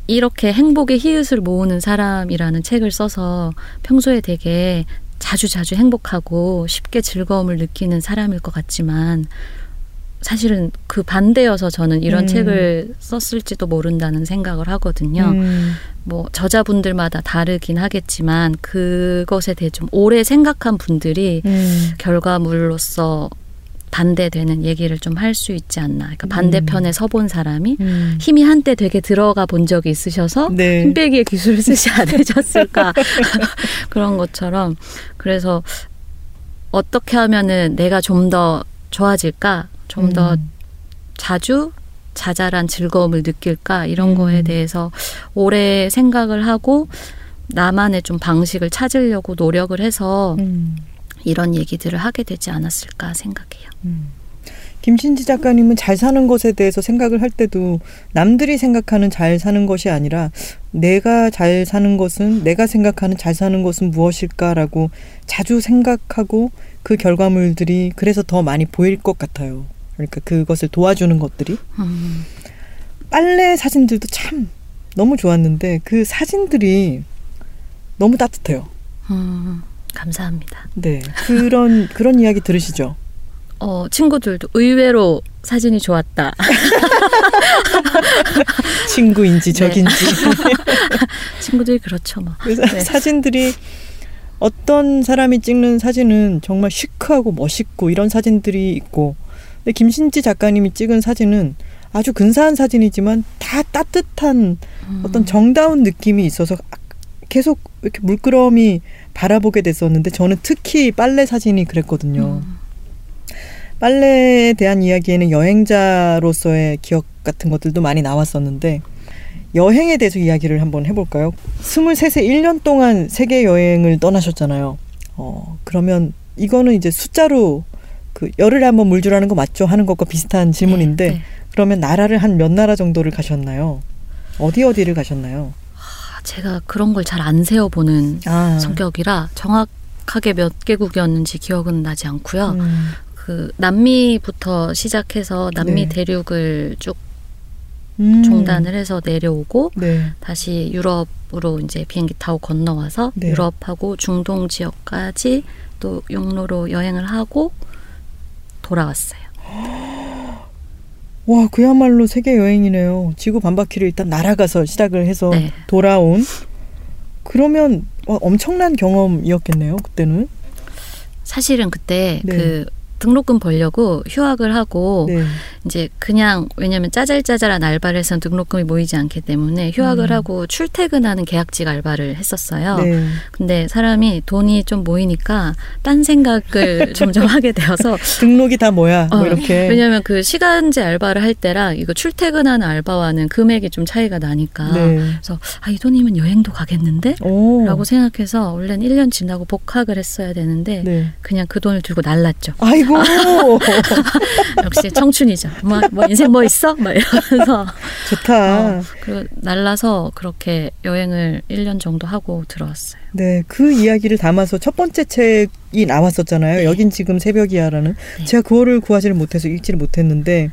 이렇게 행복의 히읗을 모으는 사람이라는 책을 써서 평소에 되게 자주 자주 행복하고 쉽게 즐거움을 느끼는 사람일 것 같지만 사실은 그 반대여서 저는 이런 음. 책을 썼을지도 모른다는 생각을 하거든요. 음. 뭐 저자분들마다 다르긴 하겠지만 그것에 대해 좀 오래 생각한 분들이 음. 결과물로서 반대되는 얘기를 좀 할 수 있지 않나. 그러니까 반대편에 서본 사람이 음. 힘이 한때 되게 들어가 본 적이 있으셔서 네. 힘 빼기의 기술을 쓰지 않으셨을까. 그런 것처럼. 그래서 어떻게 하면은 내가 좀 더 좋아질까? 좀더 음. 자주 자잘한 즐거움을 느낄까? 이런 음. 거에 대해서 오래 생각을 하고 나만의 좀 방식을 찾으려고 노력을 해서 음. 이런 얘기들을 하게 되지 않았을까 생각해요. 음. 김신지 작가님은 잘 사는 것에 대해서 생각을 할 때도 남들이 생각하는 잘 사는 것이 아니라 내가 잘 사는 것은 내가 생각하는 잘 사는 것은 무엇일까라고 자주 생각하고 그 결과물들이 그래서 더 많이 보일 것 같아요. 그러니까 그것을 도와주는 것들이 음, 빨래 사진들도 참 너무 좋았는데 그 사진들이 너무 따뜻해요. 음, 감사합니다. 네. 그런 그런 이야기 들으시죠? 어, 친구들도 의외로 사진이 좋았다. 친구인지 네. 적인지. 친구들이 그렇죠, 뭐. 네. 사진들이 어떤 사람이 찍는 사진은 정말 시크하고 멋있고 이런 사진들이 있고 근데 김신지 작가님이 찍은 사진은 아주 근사한 사진이지만 다 따뜻한 음, 어떤 정다운 느낌이 있어서 계속 이렇게 물끄러미 바라보게 됐었는데 저는 특히 빨래 사진이 그랬거든요. 음, 빨래에 대한 이야기에는 여행자로서의 기억 같은 것들도 많이 나왔었는데 여행에 대해서 이야기를 한번 해볼까요? 23세 1년 동안 세계 여행을 떠나셨잖아요. 어, 그러면 이거는 이제 숫자로 그 열흘에 한번 물 주라는 거 맞죠? 하는 것과 비슷한 질문인데 네, 네. 그러면 나라를 한 몇 나라 정도를 가셨나요? 어디 어디를 가셨나요? 아, 제가 그런 걸 잘 안 세어보는 아, 성격이라 정확하게 몇 개국이었는지 기억은 나지 않고요. 음, 그 남미부터 시작해서 남미 네. 대륙을 쭉 음, 종단을 해서 내려오고 네. 다시 유럽으로 이제 비행기 타고 건너와서 네. 유럽하고 중동 지역까지 또 육로로 여행을 하고 돌아왔어요. 와, 그야말로 세계 여행이네요. 지구 반바퀴를 일단 날아가서 시작을 해서 네. 돌아온. 그러면 와, 엄청난 경험이었겠네요. 그때는. 사실은 그때 네. 그 등록금 벌려고 휴학을 하고 네. 이제 그냥 왜냐면 짜잘짜잘한 알바를 해서 등록금이 모이지 않기 때문에 휴학을 음. 하고 출퇴근하는 계약직 알바를 했었어요. 네. 근데 사람이 돈이 좀 모이니까 딴 생각을 점점 하게 되어서 등록이 다 뭐야? 뭐 어, 이렇게. 왜냐면 그 시간제 알바를 할 때랑 이거 출퇴근하는 알바와는 금액이 좀 차이가 나니까 네. 그래서 아 이 돈이면 여행도 가겠는데? 오. 라고 생각해서 원래는 1년 지나고 복학을 했어야 되는데 네. 그냥 그 돈을 들고 날랐죠. 아이고. 역시 청춘이죠. 뭐, 뭐 인생 뭐 있어? 막 이러면서 좋다. 어, 그 날라서 그렇게 여행을 1년 정도 하고 들어왔어요. 네, 그 이야기를 담아서 첫 번째 책이 나왔었잖아요. 여긴 지금 새벽이야라는. 네. 제가 그거를 구하지를 못해서 읽지를 못했는데,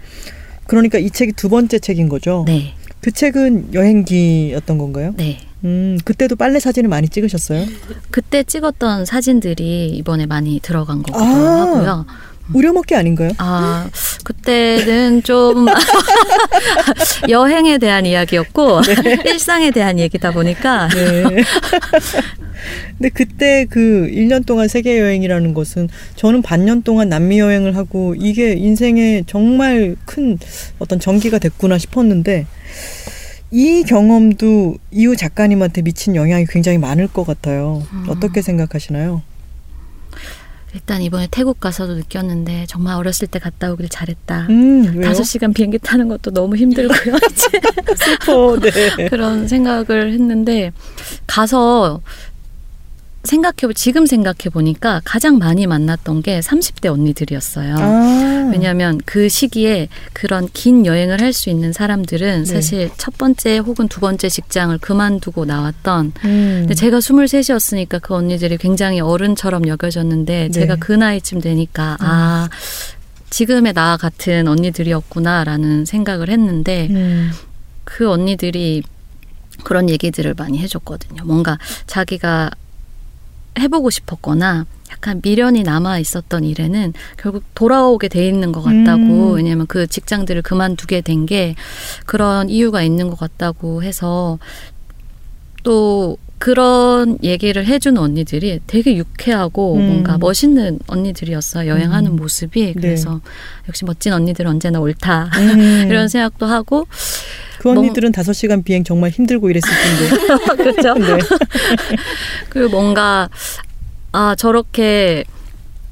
그러니까 이 책이 두 번째 책인 거죠. 네, 그 책은 여행기였던 건가요? 네. 음, 그때도 빨래 사진을 많이 찍으셨어요? 그때 찍었던 사진들이 이번에 많이 들어간 거기도 아. 하고요. 우려먹기 아닌가요? 아, 그때는 좀 여행에 대한 이야기였고 일상에 대한 얘기다 보니까 네. 근데 그때 그 1년 동안 세계 여행이라는 것은 저는 반년 동안 남미 여행을 하고 이게 인생에 정말 큰 어떤 전기가 됐구나 싶었는데 이 경험도 이후 작가님한테 미친 영향이 굉장히 많을 것 같아요. 음. 어떻게 생각하시나요? 일단 이번에 태국 가서도 느꼈는데 정말 어렸을 때 갔다 오길 잘했다. 음? 다섯 시간 비행기 타는 것도 너무 힘들고요. 슬퍼. 네. 그런 생각을 했는데 가서 생각해 지금 생각해 보니까 가장 많이 만났던 게 30대 언니들이었어요. 아, 왜냐하면 그 시기에 그런 긴 여행을 할 수 있는 사람들은 네. 사실 첫 번째 혹은 두 번째 직장을 그만두고 나왔던 음. 근데 제가 23이었으니까 그 언니들이 굉장히 어른처럼 여겨졌는데 네. 제가 그 나이쯤 되니까 아 지금의 나 같은 언니들이었구나라는 생각을 했는데 음. 그 언니들이 그런 얘기들을 많이 해줬거든요. 뭔가 자기가 해보고 싶었거나 약간 미련이 남아 있었던 일에는 결국 돌아오게 돼 있는 것 같다고 음. 왜냐면 그 직장들을 그만두게 된 게 그런 이유가 있는 것 같다고 해서 또 그런 얘기를 해주는 언니들이 되게 유쾌하고 음. 뭔가 멋있는 언니들이었어요 여행하는 음. 모습이 네. 그래서 역시 멋진 언니들은 언제나 옳다 음. 이런 생각도 하고 그 언니들은 다섯 시간 비행 정말 힘들고 이랬을 텐데. 그렇죠 네. 그리고 뭔가 아 저렇게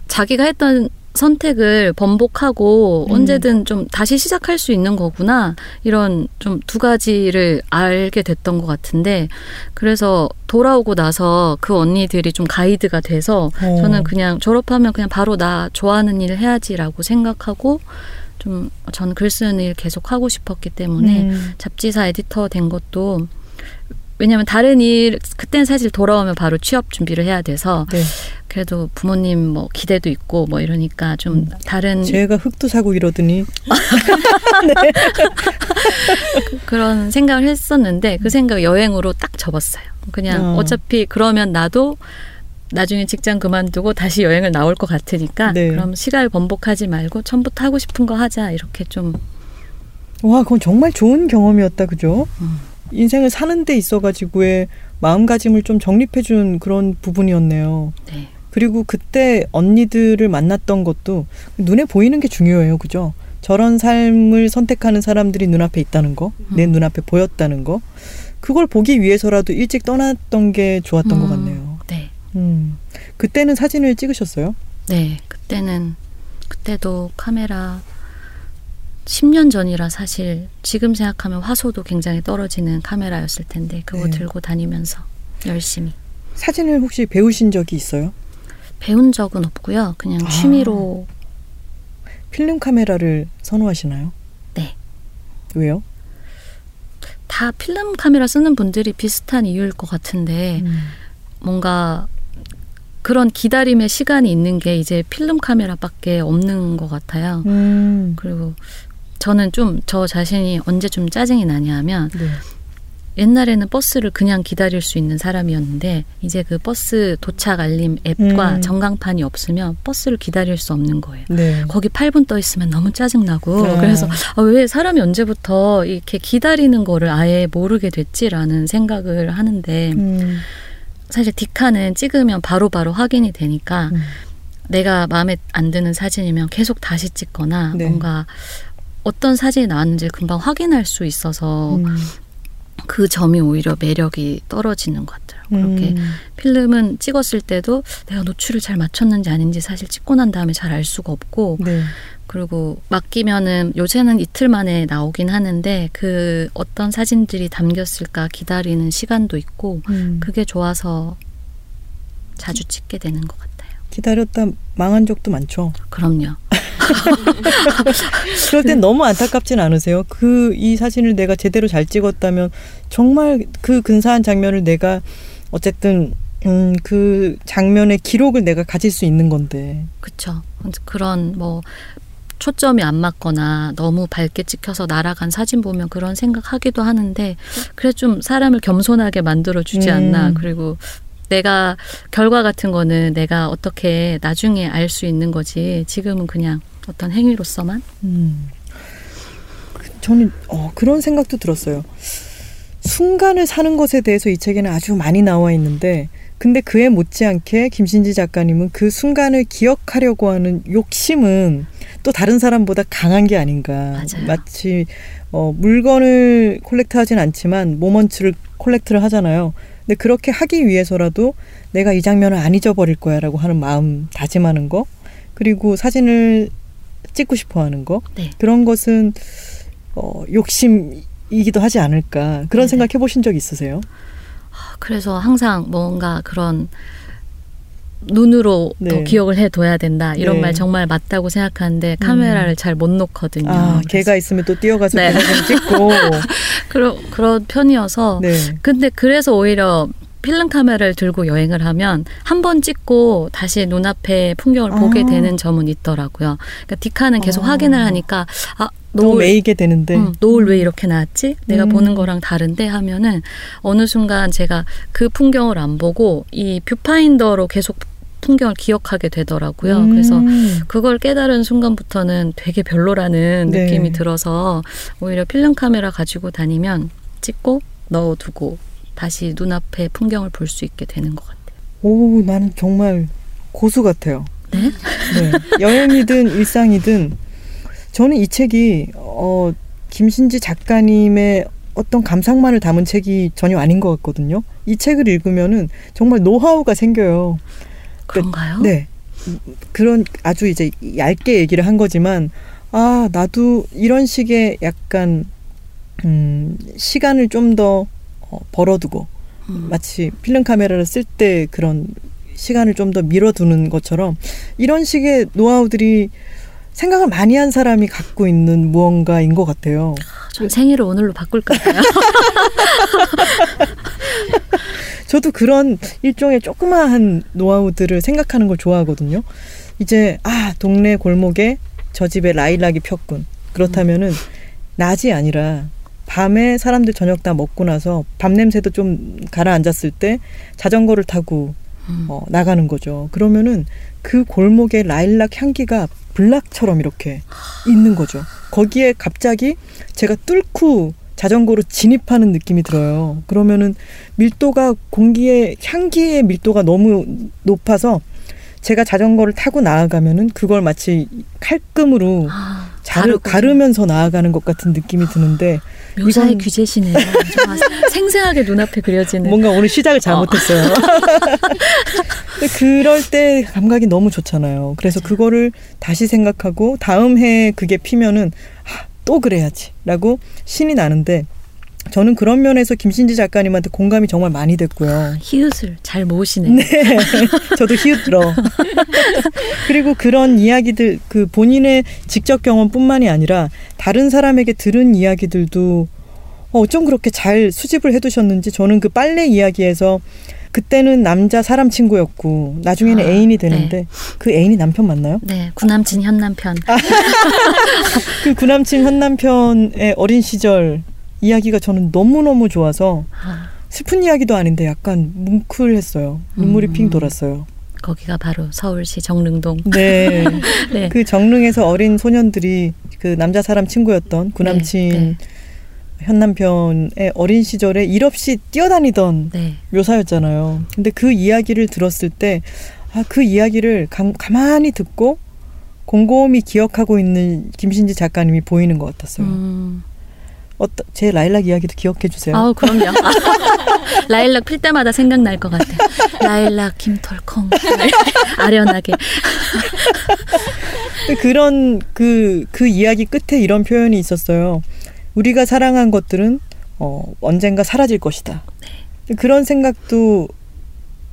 자기가 했던 선택을 번복하고 음. 언제든 좀 다시 시작할 수 있는 거구나 이런 좀 두 가지를 알게 됐던 것 같은데 그래서 돌아오고 나서 그 언니들이 좀 가이드가 돼서 어. 저는 그냥 졸업하면 그냥 바로 나 좋아하는 일을 해야지라고 생각하고 좀 저는 글 쓰는 일 계속 하고 싶었기 때문에 음. 잡지사 에디터 된 것도 왜냐면 다른 일 그때는 사실 돌아오면 바로 취업 준비를 해야 돼서 네. 그래도 부모님 뭐 기대도 있고 뭐 이러니까 좀 음. 다른 제가 흙도 사고 이러더니 그런 생각을 했었는데 그 생각 여행으로 딱 접었어요. 그냥 어. 어차피 그러면 나도 나중에 직장 그만두고 다시 여행을 나올 것 같으니까 네. 그럼 시간을 번복하지 말고 처음부터 하고 싶은 거 하자 이렇게 좀 와, 그건 정말 좋은 경험이었다, 그죠? 음. 인생을 사는 데 있어가지고의 마음가짐을 좀 정립해준 그런 부분이었네요. 네. 그리고 그때 언니들을 만났던 것도 눈에 보이는 게 중요해요, 그죠? 저런 삶을 선택하는 사람들이 눈앞에 있다는 거, 내 음. 눈앞에 보였다는 거, 그걸 보기 위해서라도 일찍 떠났던 게 좋았던 것 음, 같네요. 네. 음. 그때는 사진을 찍으셨어요? 네, 그때는 그때도 카메라 10년 전이라 사실 지금 생각하면 화소도 굉장히 떨어지는 카메라였을 텐데 그거 네. 들고 다니면서 열심히 사진을 혹시 배우신 적이 있어요? 배운 적은 없고요. 그냥 아. 취미로 필름 카메라를 선호하시나요? 네. 왜요? 다 필름 카메라 쓰는 분들이 비슷한 이유일 것 같은데 음. 뭔가 그런 기다림의 시간이 있는 게 이제 필름 카메라밖에 없는 것 같아요. 음. 그리고 저는 좀 저 자신이 언제 좀 짜증이 나냐 하면 네. 옛날에는 버스를 그냥 기다릴 수 있는 사람이었는데 이제 그 버스 도착 알림 앱과 음. 전광판이 없으면 버스를 기다릴 수 없는 거예요. 네. 거기 8분 떠 있으면 너무 짜증 나고 아. 그래서 아, 왜 사람이 언제부터 이렇게 기다리는 거를 아예 모르게 됐지라는 생각을 하는데 음. 사실 디카는 찍으면 바로 바로 확인이 되니까 음. 내가 마음에 안 드는 사진이면 계속 다시 찍거나 네. 뭔가 어떤 사진이 나왔는지 금방 확인할 수 있어서 음. 그 점이 오히려 매력이 떨어지는 것 같아요. 그렇게 음. 필름은 찍었을 때도 내가 노출을 잘 맞췄는지 아닌지 사실 찍고 난 다음에 잘 알 수가 없고 네. 그리고 맡기면은 요새는 이틀 만에 나오긴 하는데 그 어떤 사진들이 담겼을까 기다리는 시간도 있고 음. 그게 좋아서 자주 찍게 되는 것 같아요. 기다렸다 망한 적도 많죠. 그럼요. 그럴 땐 너무 안타깝진 않으세요? 그 이 사진을 내가 제대로 잘 찍었다면 정말 그 근사한 장면을 내가 어쨌든 음, 그 장면의 기록을 내가 가질 수 있는 건데. 그쵸. 그런 뭐 초점이 안 맞거나 너무 밝게 찍혀서 날아간 사진 보면 그런 생각하기도 하는데 그래 좀 사람을 겸손하게 만들어 주지 음. 않나. 그리고 내가 결과 같은 거는 내가 어떻게 나중에 알 수 있는 거지. 지금은 그냥 어떤 행위로서만 음. 그- 저는 어, 그런 생각도 들었어요. 순간을 사는 것에 대해서 이 책에는 아주 많이 나와 있는데, 근데 그에 못지않게 김신지 작가님은 그 순간을 기억하려고 하는 욕심은 또 다른 사람보다 강한 게 아닌가. 맞아요. 마치 어, 물건을 콜렉트하진 않지만 모먼츠를 콜렉트를 하잖아요. 근데 그렇게 하기 위해서라도 내가 이 장면을 안 잊어버릴 거야라고 하는 마음 다짐하는 거, 그리고 사진을 찍고 싶어하는 거 네. 그런 것은 어, 욕심이기도 하지 않을까 그런 네. 생각 해보신 적 있으세요? 그래서 항상 뭔가 그런 눈으로 네. 더 기억을 해둬야 된다 이런 네. 말 정말 맞다고 생각하는데 카메라를 잘못 놓거든요. 아, 개가 있으면 또 뛰어가서 네. 찍고. 그런 그런 편이어서 네. 근데 그래서 오히려 필름 카메라를 들고 여행을 하면 한 번 찍고 다시 눈앞에 풍경을 보게 아. 되는 점은 있더라고요. 그러니까 디카는 계속 아. 확인을 하니까 아또 노을, 메이게 되는데. 음, 노을 왜 이렇게 나왔지? 내가 음. 보는 거랑 다른데 하면은 어느 순간 제가 그 풍경을 안 보고 이 뷰파인더로 계속 풍경을 기억하게 되더라고요. 음. 그래서 그걸 깨달은 순간부터는 되게 별로라는 네. 느낌이 들어서 오히려 필름 카메라 가지고 다니면 찍고 넣어두고 다시 눈앞에 풍경을 볼 수 있게 되는 것 같아요. 오, 나는 정말 고수 같아요. 네? 네. 여행이든 일상이든 저는 이 책이 어, 김신지 작가님의 어떤 감상만을 담은 책이 전혀 아닌 것 같거든요. 이 책을 읽으면은 정말 노하우가 생겨요. 그런가요? 네. 그런 아주 이제 얇게 얘기를 한 거지만 아 나도 이런 식의 약간 음, 시간을 좀 더 어, 벌어두고 음. 마치 필름 카메라를 쓸 때 그런 시간을 좀 더 밀어두는 것처럼 이런 식의 노하우들이 생각을 많이 한 사람이 갖고 있는 무언가인 것 같아요. 전 생일을 오늘로 바꿀까요? 저도 그런 일종의 조그마한 노하우들을 생각하는 걸 좋아하거든요. 이제 아 동네 골목에 저 집에 라일락이 폈군. 그렇다면은 낮이 아니라 밤에 사람들 저녁 다 먹고 나서 밤 냄새도 좀 가라앉았을 때 자전거를 타고 음. 어, 나가는 거죠. 그러면은 그 골목의 라일락 향기가 블락처럼 이렇게 있는 거죠. 거기에 갑자기 제가 뚫고 자전거로 진입하는 느낌이 들어요. 그러면은 밀도가 공기의 향기의 밀도가 너무 높아서 제가 자전거를 타고 나아가면은 그걸 마치 칼금으로 아, 다르군요. 가르면서 나아가는 것 같은 느낌이 드는데 묘사의 규제시네요. 정말 생생하게 눈앞에 그려지는. 뭔가 오늘 시작을 잘못했어요. 근데 그럴 때 감각이 너무 좋잖아요. 그래서 그거를 다시 생각하고 다음 해에 그게 피면은 아, 또 그래야지라고 신이 나는데 저는 그런 면에서 김신지 작가님한테 공감이 정말 많이 됐고요. 히읗을 잘 모으시네. 네. 저도 히읗러. 그리고 그런 이야기들 그 본인의 직접 경험뿐만이 아니라 다른 사람에게 들은 이야기들도 어, 어쩜 그렇게 잘 수집을 해두셨는지 저는 그 빨래 이야기에서 그때는 남자 사람 친구였고 나중에는 아, 애인이 되는데 그 애인이 남편 맞나요? 네, 구남친 현남편. 그 구남친 현남편의 어린 시절 이야기가 저는 너무너무 좋아서 아, 슬픈 이야기도 아닌데 약간 뭉클했어요. 눈물이 음. 핑 돌았어요. 거기가 바로 서울시 정릉동. 네. 네. 그 정릉에서 어린 소년들이 그 남자 사람 친구였던 구남친 네, 현남편의 어린 시절에 일 없이 뛰어다니던 네. 묘사였잖아요. 근데 그 이야기를 들었을 때, 아, 그 이야기를 감, 가만히 듣고 곰곰이 기억하고 있는 김신지 작가님이 보이는 것 같았어요. 음. 어떠, 제 라일락 이야기도 기억해 주세요. 아우 그럼요. 라일락 필 때마다 생각날 것 같아. 라일락 김털콩 네. 아련하게. 그런 그, 그 이야기 끝에 이런 표현이 있었어요. 우리가 사랑한 것들은 어, 언젠가 사라질 것이다. 그런 생각도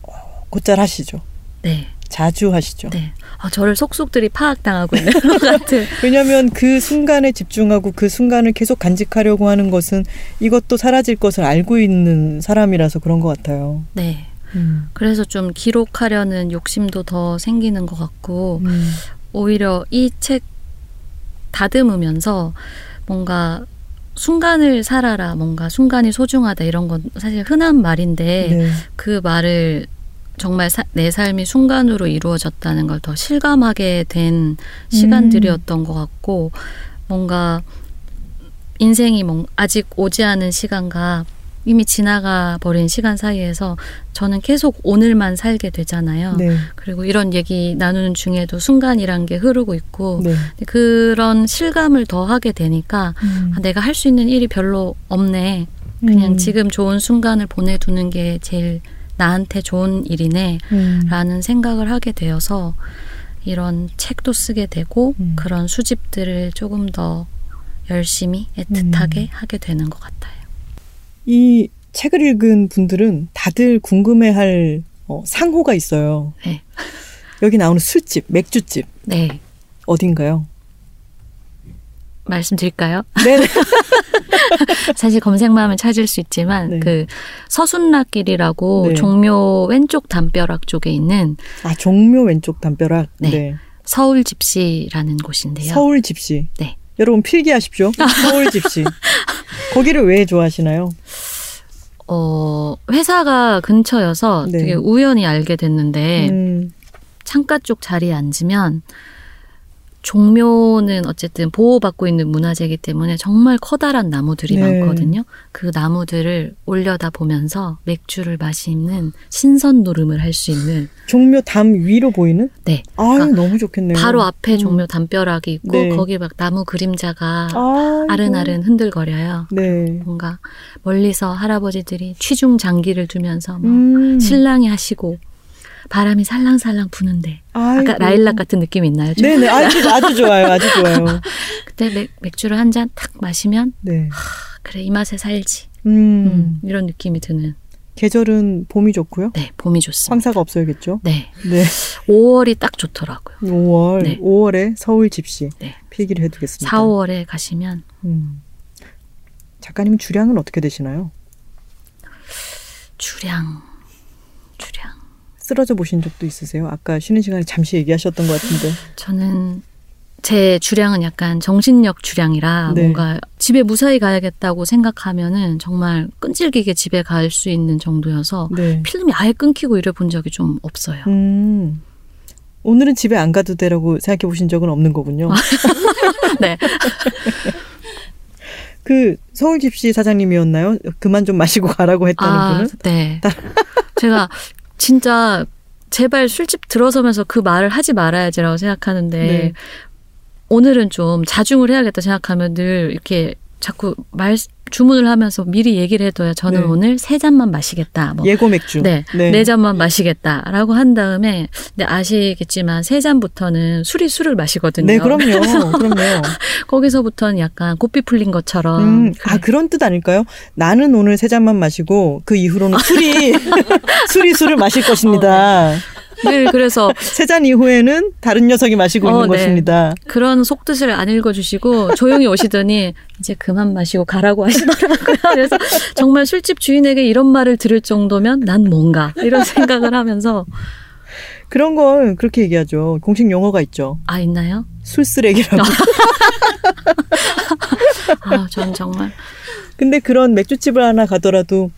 어, 곧잘 하시죠. 네, 자주 하시죠. 네. 아, 저를 속속들이 파악당하고 있는 것 같은. 왜냐하면 그 순간에 집중하고 그 순간을 계속 간직하려고 하는 것은 이것도 사라질 것을 알고 있는 사람이라서 그런 것 같아요. 네. 음. 그래서 좀 기록하려는 욕심도 더 생기는 것 같고 음. 오히려 이 책 다듬으면서 뭔가 순간을 살아라, 뭔가 순간이 소중하다 이런 건 사실 흔한 말인데 네. 그 말을 정말 사- 내 삶이 순간으로 이루어졌다는 걸 더 실감하게 된 시간들이었던 것 같고 뭔가 인생이 뭔- 아직 오지 않은 시간과 이미 지나가 버린 시간 사이에서 저는 계속 오늘만 살게 되잖아요. 네. 그리고 이런 얘기 나누는 중에도 순간이란 게 흐르고 있고 네. 그런 실감을 더 하게 되니까 음. 아, 내가 할 수 있는 일이 별로 없네. 그냥 음. 지금 좋은 순간을 보내두는 게 제일 나한테 좋은 일이네. 음. 라는 생각을 하게 되어서 이런 책도 쓰게 되고 음. 그런 수집들을 조금 더 열심히 애틋하게 음. 하게 되는 것 같아요. 이 책을 읽은 분들은 다들 궁금해할 어, 상호가 있어요. 네. 여기 나오는 술집, 맥주집 네. 어딘가요? 말씀드릴까요? 네네. 사실 검색만 하면 찾을 수 있지만 네. 그 서순락길이라고 네. 종묘 왼쪽 담벼락 쪽에 있는 아 종묘 왼쪽 담벼락. 네. 서울 집시라는 곳인데요. 서울 집시. 네. 여러분 필기하십시오. 서울 집시. 거기를 왜 좋아하시나요? 어, 회사가 근처여서 네. 되게 우연히 알게 됐는데 음, 창가 쪽 자리에 앉으면 종묘는 어쨌든 보호받고 있는 문화재이기 때문에 정말 커다란 나무들이 네. 많거든요. 그 나무들을 올려다 보면서 맥주를 마시는 신선 노름을 할 수 있는 종묘 담 위로 보이는? 네. 아유 그러니까 너무 좋겠네요. 바로 앞에 음. 종묘 담벼락이 있고 네. 거기 막 나무 그림자가 아이고. 아른아른 흔들거려요. 네. 뭔가 멀리서 할아버지들이 취중 장기를 두면서 뭐 음. 신랑이 하시고 바람이 살랑살랑 부는데 아이고. 아까 라일락 같은 느낌이 있나요? 좀? 네네 아주 아주 좋아요. 아주 좋아요. 그때 맥, 맥주를 한 잔 탁 마시면 네. 아, 그래 이 맛에 살지 음. 음, 이런 느낌이 드는 계절은 봄이 좋고요. 네 봄이 좋습니다. 황사가 없어야겠죠. 네 네. 5월이 딱 좋더라고요. 5월 네. 5월에 서울 집시 네. 필기를 해두겠습니다. 4, 5월에 가시면 음. 작가님 주량은 어떻게 되시나요? 주량 주량 쓰러져 보신 적도 있으세요? 아까 쉬는 시간에 잠시 얘기하셨던 것 같은데. 저는 제 주량은 약간 정신력 주량이라 네. 뭔가 집에 무사히 가야겠다고 생각하면은 정말 끈질기게 집에 갈 수 있는 정도여서 네. 필름이 아예 끊기고 이래 본 적이 좀 없어요. 음. 오늘은 집에 안 가도 되라고 생각해 보신 적은 없는 거군요. 네. 그 서울 집시 사장님이었나요? 그만 좀 마시고 가라고 했다는 아, 분은? 네. 제가 진짜 제발 술집 들어서면서 그 말을 하지 말아야지라고 생각하는데 네. 오늘은 좀 자중을 해야겠다 생각하면 늘 이렇게 자꾸 말 주문을 하면서 미리 얘기를 해둬요. 저는 네. 오늘 세 잔만 마시겠다. 뭐 예고 맥주. 네, 네 잔만 마시겠다라고 한 다음에 근데 아시겠지만 세 잔부터는 술이 술을 마시거든요. 네, 그럼요. 그럼요. 거기서부터는 약간 고삐 풀린 것처럼. 음, 아 그런 뜻 아닐까요? 나는 오늘 세 잔만 마시고 그 이후로는 술이 술이 술을 마실 것입니다. 늘 그래서 세 잔 이후에는 다른 녀석이 마시고 어, 있는 네. 것입니다. 그런 속뜻을 안 읽어주시고 조용히 오시더니 이제 그만 마시고 가라고 하시더라고요. 그래서 정말 술집 주인에게 이런 말을 들을 정도면 난 뭔가 이런 생각을 하면서 그런 걸 그렇게 얘기하죠. 공식 용어가 있죠. 아 있나요? 술 쓰레기라고. 아, 전 정말 근데 그런 맥주집을 하나 가더라도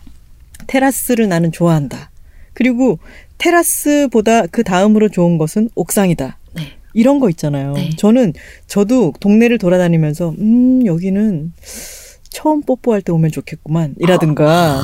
테라스를 나는 좋아한다. 그리고 테라스보다 그 다음으로 좋은 것은 옥상이다. 네. 이런 거 있잖아요. 네. 저는 저도 동네를 돌아다니면서 음 여기는 처음 뽀뽀할 때 오면 좋겠구만 이라든가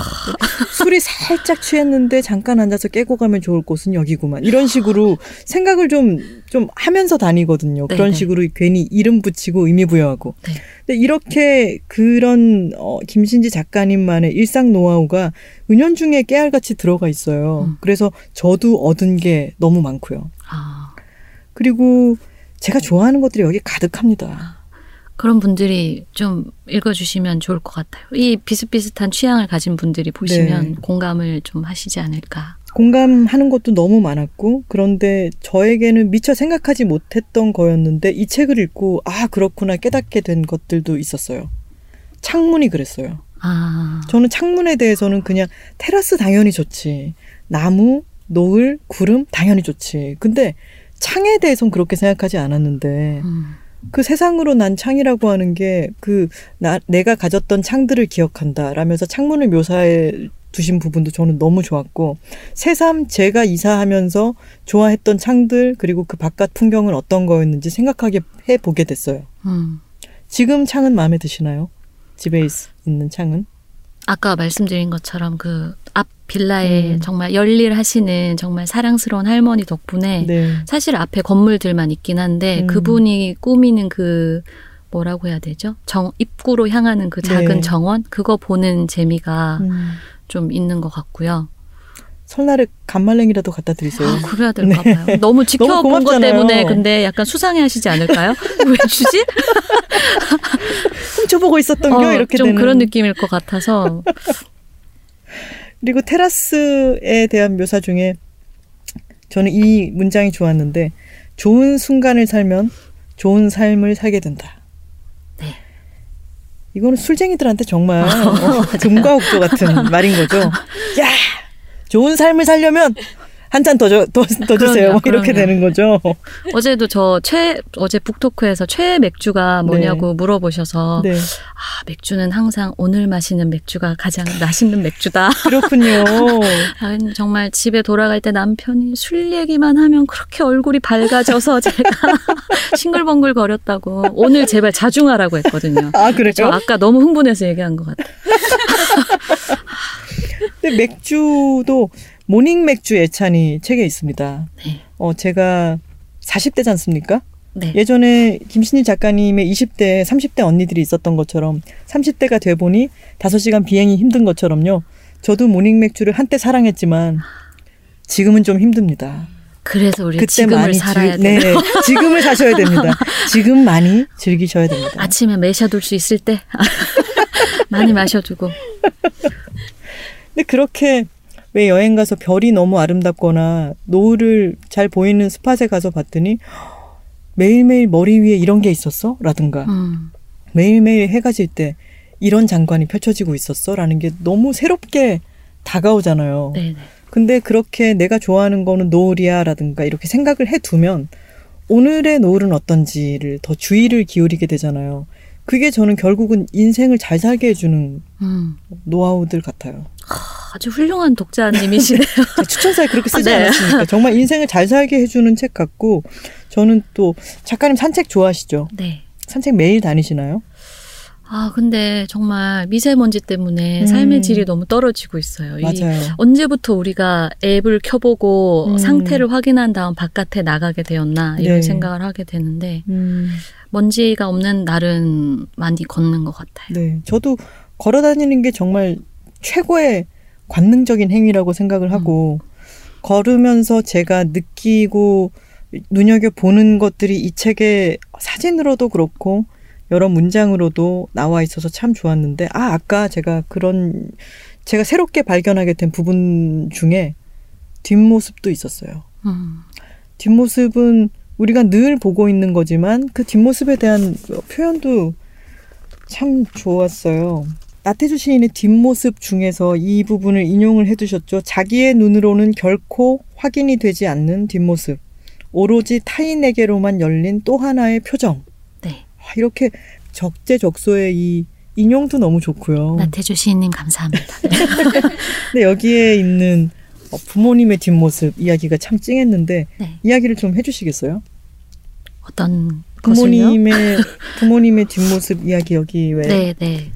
술이 살짝 취했는데 잠깐 앉아서 깨고 가면 좋을 곳은 여기구만 이런 식으로 생각을 좀 좀 하면서 다니거든요. 네, 그런 네. 식으로 괜히 이름 붙이고 의미 부여하고. 네. 근데 이렇게 그런 어, 김신지 작가님만의 일상 노하우가 은연중에 깨알같이 들어가 있어요. 음. 그래서 저도 얻은 게 너무 많고요. 아, 그리고 제가 좋아하는 것들이 여기 가득합니다. 그런 분들이 좀 읽어주시면 좋을 것 같아요. 이 비슷비슷한 취향을 가진 분들이 보시면 네. 공감을 좀 하시지 않을까. 공감하는 것도 너무 많았고, 그런데 저에게는 미처 생각하지 못했던 거였는데, 이 책을 읽고, 아, 그렇구나 깨닫게 된 것들도 있었어요. 창문이 그랬어요. 아, 저는 창문에 대해서는 그냥 테라스 당연히 좋지. 나무, 노을, 구름 당연히 좋지. 근데 창에 대해서는 그렇게 생각하지 않았는데, 음, 그 세상으로 난 창이라고 하는 게그나 내가 가졌던 창들을 기억한다 라면서 창문을 묘사해 두신 부분도 저는 너무 좋았고 새삼 제가 이사하면서 좋아했던 창들 그리고 그 바깥 풍경은 어떤 거였는지 생각하게 해 보게 됐어요. 음. 지금 창은 마음에 드시나요? 집에 있, 있는 창은? 아까 말씀드린 것처럼 그 앞 빌라에 음. 정말 열일하시는 정말 사랑스러운 할머니 덕분에 네. 사실 앞에 건물들만 있긴 한데 음. 그분이 꾸미는 그 뭐라고 해야 되죠? 정 입구로 향하는 그 작은 네. 정원 그거 보는 재미가 음. 좀 있는 것 같고요. 설날에 간말랭이라도 갖다 드리세요. 아, 그래야 될까 봐요. 너무 지켜본 것 네. 때문에 근데 약간 수상해 하시지 않을까요? 왜 주지? 훔쳐보고 있었던 어, 겨 이렇게 좀 되는. 그런 느낌일 것 같아서 그리고 테라스에 대한 묘사 중에 저는 이 문장이 좋았는데 좋은 순간을 살면 좋은 삶을 살게 된다. 네. 이거는 술쟁이들한테 정말 어, 금과 옥조 같은 말인 거죠. 야, 좋은 삶을 살려면 한잔 더 줘, 더, 더 주세요. 그럼요, 뭐 이렇게 그럼요. 되는 거죠. 어제도 저 최 어제 북토크에서 최애 맥주가 뭐냐고 물어보셔서 네, 아 맥주는 항상 오늘 마시는 맥주가 가장 맛있는 맥주다. 그렇군요. 아, 정말 집에 돌아갈 때 남편이 술 얘기만 하면 그렇게 얼굴이 밝아져서 제가 싱글벙글 거렸다고 오늘 제발 자중하라고 했거든요. 아저 그래요? 아까 너무 흥분해서 얘기한 것 같아요. 근데 맥주도 모닝 맥주 예찬이 책에 있습니다. 네. 어 제가 40대지 않습니까? 네. 예전에 김신지 작가님의 20대, 30대 언니들이 있었던 것처럼 30대가 돼 보니 5시간 비행이 힘든 것처럼요. 저도 모닝 맥주를 한때 사랑했지만 지금은 좀 힘듭니다. 그래서 우리 그때 지금을 많이 살아야 즐, 돼요. 네, 지금을 사셔야 됩니다. 지금 많이 즐기셔야 됩니다. 아침에 마셔둘 수 있을 때 많이 마셔두고 근데 그렇게 왜 여행 가서 별이 너무 아름답거나 노을을 잘 보이는 스팟에 가서 봤더니 매일매일 머리 위에 이런 게 있었어? 라든가 음, 매일매일 해가 질 때 이런 장관이 펼쳐지고 있었어? 라는 게 너무 새롭게 다가오잖아요. 네네. 근데 그렇게 내가 좋아하는 거는 노을이야 라든가 이렇게 생각을 해두면 오늘의 노을은 어떤지를 더 주의를 기울이게 되잖아요. 그게 저는 결국은 인생을 잘 살게 해주는 음, 노하우들 같아요. 아주 훌륭한 독자님이시네요. 제 추천사에 그렇게 쓰지 네. 않았습니까? 정말 인생을 잘 살게 해주는 책 같고 저는 또 작가님 산책 좋아하시죠? 네. 산책 매일 다니시나요? 아, 근데 정말 미세먼지 때문에 음. 삶의 질이 너무 떨어지고 있어요. 이 맞아요. 언제부터 우리가 앱을 켜보고 음. 상태를 확인한 다음 바깥에 나가게 되었나 이런 네. 생각을 하게 되는데 음, 먼지가 없는 날은 많이 걷는 것 같아요. 네. 저도 걸어 다니는 게 정말 최고의 관능적인 행위라고 생각을 하고 걸으면서 제가 느끼고 눈여겨 보는 것들이 이 책에 사진으로도 그렇고 여러 문장으로도 나와 있어서 참 좋았는데 아 아까 제가 그런 제가 새롭게 발견하게 된 부분 중에 뒷모습도 있었어요. 음, 뒷모습은 우리가 늘 보고 있는 거지만 그 뒷모습에 대한 표현도 참 좋았어요. 나태주 시인의 뒷모습 중에서 이 부분을 인용을 해두셨죠. 자기의 눈으로는 결코 확인이 되지 않는 뒷모습. 오로지 타인에게로만 열린 또 하나의 표정. 네. 아, 이렇게 적재적소의 이 인용도 너무 좋고요. 나태주 시인님 감사합니다. 근데 여기에 있는 어, 부모님의 뒷모습 이야기가 참 찡했는데 네. 이야기를 좀 해주시겠어요? 어떤? 부모님의 부모님의 뒷모습 이야기 여기 왜왜 네,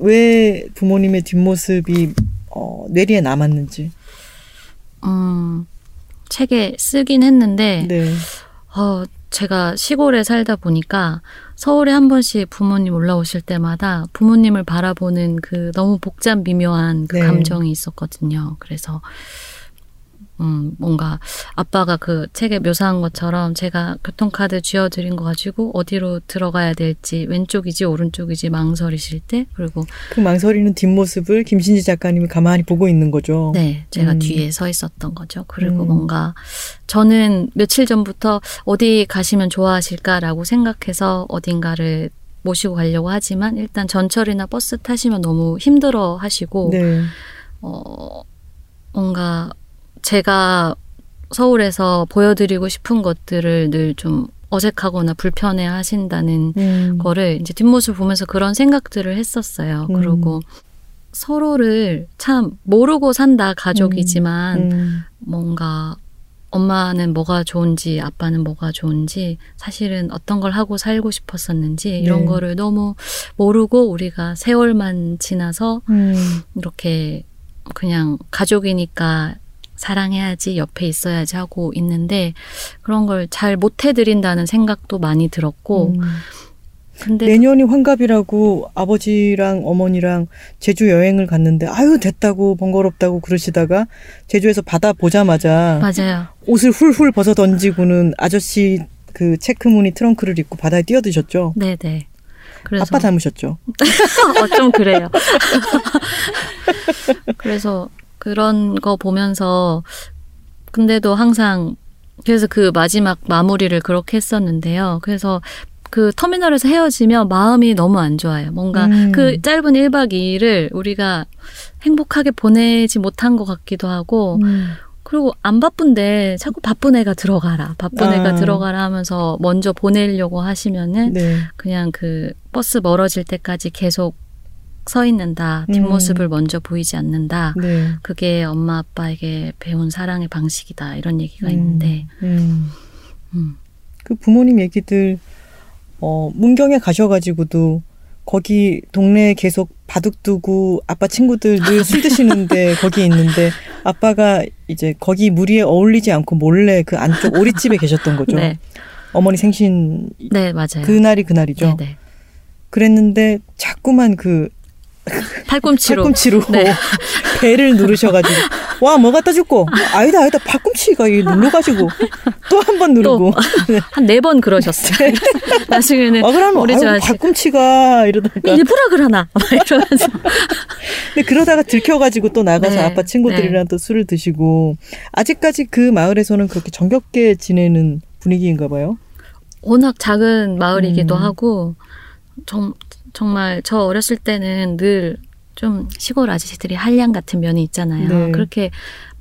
네. 부모님의 뒷모습이 어, 뇌리에 남았는지. 음, 책에 쓰긴 했는데 네. 어, 제가 시골에 살다 보니까 서울에 한 번씩 부모님 올라오실 때마다 부모님을 바라보는 그 너무 복잡 미묘한 그 네. 감정이 있었거든요. 그래서 음, 뭔가 아빠가 그 책에 묘사한 것처럼 제가 교통카드 쥐어드린 거 가지고 어디로 들어가야 될지 왼쪽이지 오른쪽이지 망설이실 때 그리고 그 망설이는 뒷모습을 김신지 작가님이 가만히 보고 있는 거죠. 네, 제가 음. 뒤에 서 있었던 거죠. 그리고 음. 뭔가 저는 며칠 전부터 어디 가시면 좋아하실까라고 생각해서 어딘가를 모시고 가려고 하지만 일단 전철이나 버스 타시면 너무 힘들어 하시고 네. 어 뭔가 제가 서울에서 보여드리고 싶은 것들을 늘 좀 어색하거나 불편해 하신다는 음. 거를 이제 뒷모습 보면서 그런 생각들을 했었어요. 음. 그리고 서로를 참 모르고 산다 가족이지만 음. 뭔가 엄마는 뭐가 좋은지 아빠는 뭐가 좋은지 사실은 어떤 걸 하고 살고 싶었었는지 이런 네. 거를 너무 모르고 우리가 세월만 지나서 음. 이렇게 그냥 가족이니까 사랑해야지 옆에 있어야지 하고 있는데 그런 걸 잘 못 해드린다는 생각도 많이 들었고 음. 근데 내년이 환갑이라고 아버지랑 어머니랑 제주 여행을 갔는데 아유 됐다고 번거롭다고 그러시다가 제주에서 바다 보자마자 맞아요. 옷을 훌훌 벗어 던지고는 아저씨 그 체크무늬 트렁크를 입고 바다에 뛰어드셨죠. 네네. 그래서 아빠 닮으셨죠. 어, 좀 그래요. 그래서 그런 거 보면서 근데도 항상 그래서 그 마지막 마무리를 그렇게 했었는데요. 그래서 그 터미널에서 헤어지면 마음이 너무 안 좋아요. 뭔가 음. 그 짧은 1박 2일을 우리가 행복하게 보내지 못한 것 같기도 하고 음. 그리고 안 바쁜데 자꾸 바쁜 애가 들어가라. 바쁜 아. 애가 들어가라 하면서 먼저 보내려고 하시면은 네. 그냥 그 버스 멀어질 때까지 계속 서 있는다. 뒷모습을 먼저 보이지 않는다. 네. 그게 엄마 아빠에게 배운 사랑의 방식이다. 이런 얘기가 있는데, 음. 음. 그 부모님 얘기들 어 문경에 가셔 가지고도 거기 동네에 계속 바둑 두고 아빠 친구들 늘 술 드시는데 거기 있는데 아빠가 이제 거기 무리에 어울리지 않고 몰래 그 안쪽 오리집에 계셨던 거죠. 네, 어머니 생신 네 맞아요. 그날이 그날이죠. 네, 네. 그랬는데 자꾸만 그 팔꿈치로. 팔꿈치로. 네. 배를 누르셔가지고. 와 뭐 갖다 줄고. 아니다 아니다. 팔꿈치가 이 눌러가지고. 또 한 번 누르고. 한네 번 그러셨어요. 나중에는 아 그러면 우리 아유, 팔꿈치가 이러다가. 일부러 그러나. 막 이러면서. 근데 그러다가 들켜가지고 또 나가서 네, 아빠 친구들이랑 또 술을 드시고. 아직까지 그 마을에서는 그렇게 정겹게 지내는 분위기인가 봐요. 워낙 작은 마을이기도 음. 하고 정, 정말 저 어렸을 때는 늘 좀 시골 아저씨들이 한량 같은 면이 있잖아요. 네. 그렇게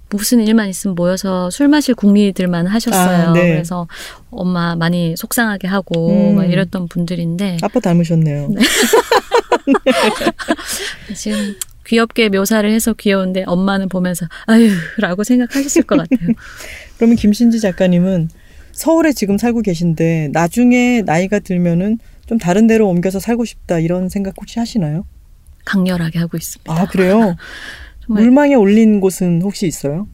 무슨 일만 있으면 모여서 술 마실 국리들만 하셨어요. 아, 네. 그래서 엄마 많이 속상하게 하고 음. 막 이랬던 분들인데 아빠 닮으셨네요. 지금 귀엽게 묘사를 해서 귀여운데 엄마는 보면서 아유라고 생각하셨을 것 같아요. 그러면 김신지 작가님은 서울에 지금 살고 계신데 나중에 나이가 들면은 좀 다른 데로 옮겨서 살고 싶다 이런 생각 혹시 하시나요? 강렬하게 하고 있습니다. 아 그래요? 물망에 올린 곳은 혹시 있어요?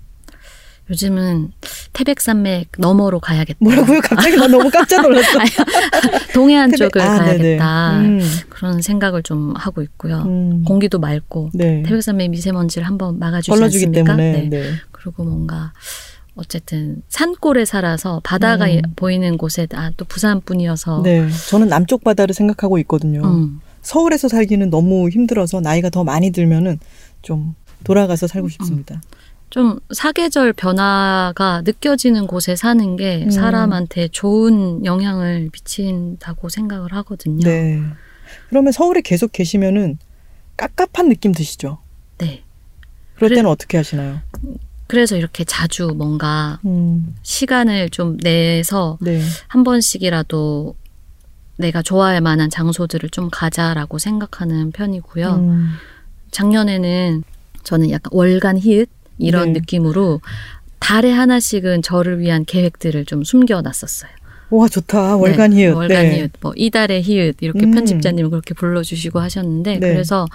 요즘은 태백산맥 너머로 가야겠다. 뭐라고요? 갑자기 나 너무 깜짝 놀랐어. 동해안 태백- 쪽을 아. 가야겠다. 음, 그런 생각을 좀 하고 있고요. 음. 공기도 맑고 네. 태백산맥 미세먼지를 한번 막아주지 않습니까? 때문에. 네. 네. 그리고 뭔가 어쨌든 산골에 살아서 바다가 음. 보이는 곳에 아, 또 부산뿐이어서 네. 저는 남쪽 바다를 생각하고 있거든요. 음, 서울에서 살기는 너무 힘들어서 나이가 더 많이 들면은 좀 돌아가서 살고 싶습니다. 좀 사계절 변화가 느껴지는 곳에 사는 게 음. 사람한테 좋은 영향을 미친다고 생각을 하거든요. 네. 그러면 서울에 계속 계시면은 깝깝한 느낌 드시죠? 네. 그럴 그래- 때는 어떻게 하시나요? 그래서 이렇게 자주 뭔가 음, 시간을 좀 내서 네. 한 번씩이라도 내가 좋아할 만한 장소들을 좀 가자라고 생각하는 편이고요. 음, 작년에는 저는 약간 월간 히읗 이런 네. 느낌으로 달에 하나씩은 저를 위한 계획들을 좀 숨겨놨었어요. 와 좋다. 월간 네, 히읗. 월간 네. 히읗. 뭐 이달의 히읗 이렇게 음. 편집자님은 그렇게 불러주시고 하셨는데 네. 그래서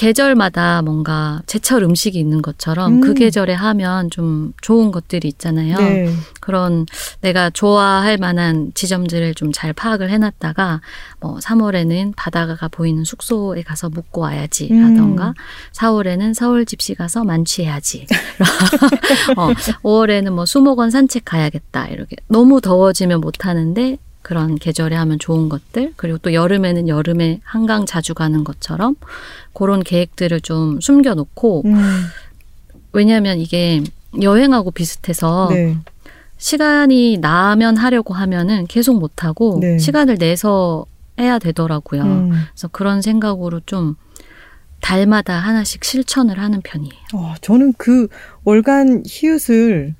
계절마다 뭔가 제철 음식이 있는 것처럼 음. 그 계절에 하면 좀 좋은 것들이 있잖아요. 네. 그런 내가 좋아할 만한 지점들을 좀 잘 파악을 해놨다가 뭐 3월에는 바다가 보이는 숙소에 가서 묵고 와야지 음. 라던가 4월에는 서울 집시 가서 만취해야지 어, 5월에는 뭐 수목원 산책 가야겠다 이렇게 너무 더워지면 못 하는데 그런 계절에 하면 좋은 것들 그리고 또 여름에는 여름에 한강 자주 가는 것처럼 그런 계획들을 좀 숨겨놓고 음, 왜냐하면 이게 여행하고 비슷해서 네. 시간이 나면 하려고 하면은 계속 못 하고 네. 시간을 내서 해야 되더라고요. 음. 그래서 그런 생각으로 좀 달마다 하나씩 실천을 하는 편이에요. 어, 저는 그 월간 히읗을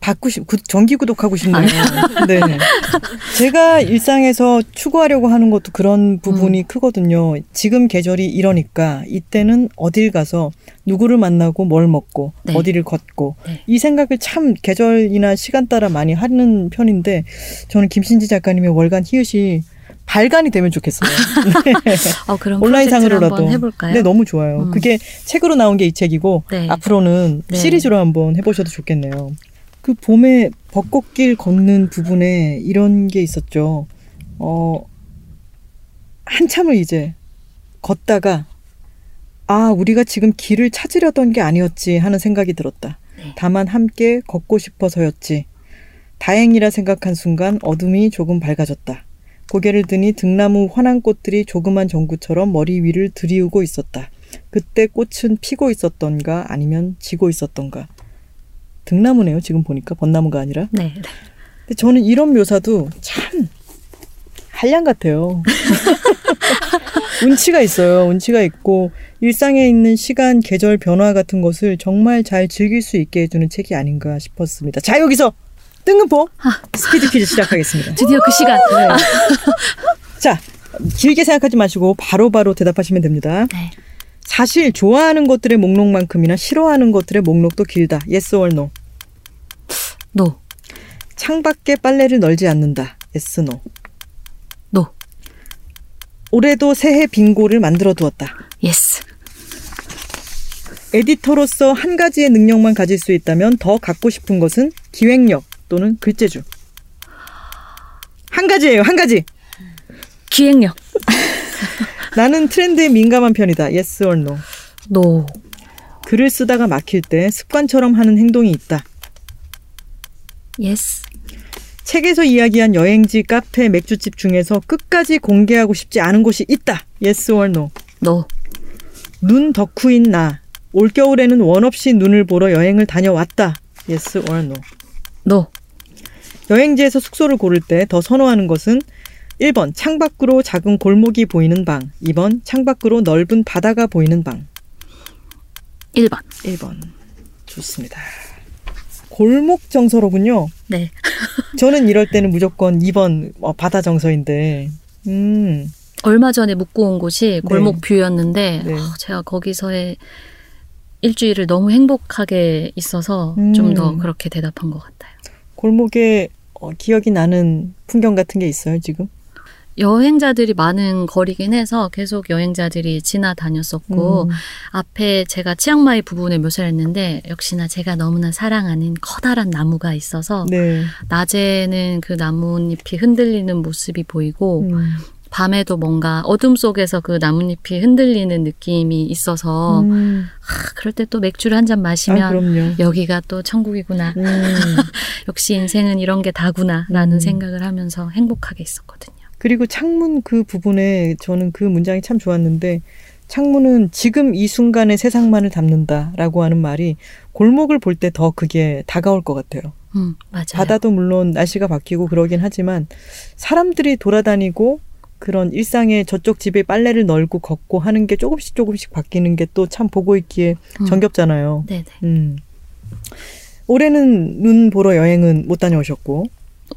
받고 싶, 구, 정기 구독하고 싶네요. 네. 제가 일상에서 추구하려고 하는 것도 그런 부분이 크거든요. 지금 계절이 이러니까 이때는 어딜 가서 누구를 만나고 뭘 먹고 네. 어디를 걷고 네. 이 생각을 참 계절이나 시간 따라 많이 하는 편인데 저는 김신지 작가님의 월간 히읗이 발간이 되면 좋겠어요. 어, 그럼 온라인상으로라도. 해볼까요? 네, 너무 좋아요. 음. 그게 책으로 나온 게 이 책이고 네. 앞으로는 네. 시리즈로 한번 해보셔도 좋겠네요. 그 봄에 벚꽃길 걷는 부분에 이런 게 있었죠. 어, 한참을 이제 걷다가 아, 우리가 지금 길을 찾으려던 게 아니었지 하는 생각이 들었다. 네. 다만 함께 걷고 싶어서였지. 다행이라 생각한 순간 어둠이 조금 밝아졌다. 고개를 드니 등나무 환한 꽃들이 조그만 전구처럼 머리 위를 들이우고 있었다. 그때 꽃은 피고 있었던가 아니면 지고 있었던가. 등나무네요, 지금 보니까. 벚나무가 아니라. 네. 네. 근데 저는 이런 묘사도 참 한량 같아요. 운치가 있어요. 운치가 있고 일상에 있는 시간, 계절 변화 같은 것을 정말 잘 즐길 수 있게 해주는 책이 아닌가 싶었습니다. 자 여기서 뜬금포 스피드 퀴즈 시작하겠습니다. 드디어 그 시간. 네. 자 길게 생각하지 마시고 바로바로 대답하시면 됩니다. 네. 사실 좋아하는 것들의 목록만큼이나 싫어하는 것들의 목록도 길다. Yes or no. No. 창밖에 빨래를 널지 않는다. Yes, no. No. 올해도 새해 빙고를 만들어 두었다. Yes. 에디터로서 한 가지의 능력만 가질 수 있다면 더 갖고 싶은 것은 기획력 또는 글재주. 한 가지예요, 한 가지. 기획력. 나는 트렌드에 민감한 편이다. Yes or no. No. 글을 쓰다가 막힐 때 습관처럼 하는 행동이 있다. Yes. 책에서 이야기한 여행지, 카페, 맥주집 중에서 끝까지 공개하고 싶지 않은 곳이 있다. Yes or no. No. 눈 덕후인 나. 올겨울에는 원 없이 눈을 보러 여행을 다녀왔다. Yes or no. No. 여행지에서 숙소를 고를 때 더 선호하는 것은 1번 창밖으로 작은 골목이 보이는 방, 2번 창밖으로 넓은 바다가 보이는 방. 1번. 1번. 좋습니다. 골목 정서로군요. 네. 저는 이럴 때는 무조건 2번 어, 바다 정서인데. 음. 얼마 전에 묵고 온 곳이 골목 뷰였는데 네. 어, 제가 거기서의 일주일을 너무 행복하게 있어서 음. 좀더 그렇게 대답한 것 같아요. 골목에 어, 기억이 나는 풍경 같은 게 있어요, 지금? 여행자들이 많은 거리긴 해서 계속 여행자들이 지나다녔었고 음. 앞에 제가 치앙마이 부분에 묘사를 했는데 역시나 제가 너무나 사랑하는 커다란 나무가 있어서 네. 낮에는 그 나뭇잎이 흔들리는 모습이 보이고 음. 밤에도 뭔가 어둠 속에서 그 나뭇잎이 흔들리는 느낌이 있어서 음. 하, 그럴 때 또 맥주를 한잔 아, 마시면 그럼요. 여기가 또 천국이구나. 음. 역시 인생은 이런 게 다구나라는 음. 생각을 하면서 행복하게 있었거든요. 그리고 창문 그 부분에 저는 그 문장이 참 좋았는데 창문은 지금 이 순간의 세상만을 담는다라고 하는 말이 골목을 볼 때 더 그게 다가올 것 같아요. 음, 맞아요. 바다도 물론 날씨가 바뀌고 그러긴 하지만 사람들이 돌아다니고 그런 일상에 저쪽 집에 빨래를 널고 걷고 하는 게 조금씩 조금씩 바뀌는 게 또 참 보고 있기에 음. 정겹잖아요. 네네. 음. 올해는 눈 보러 여행은 못 다녀오셨고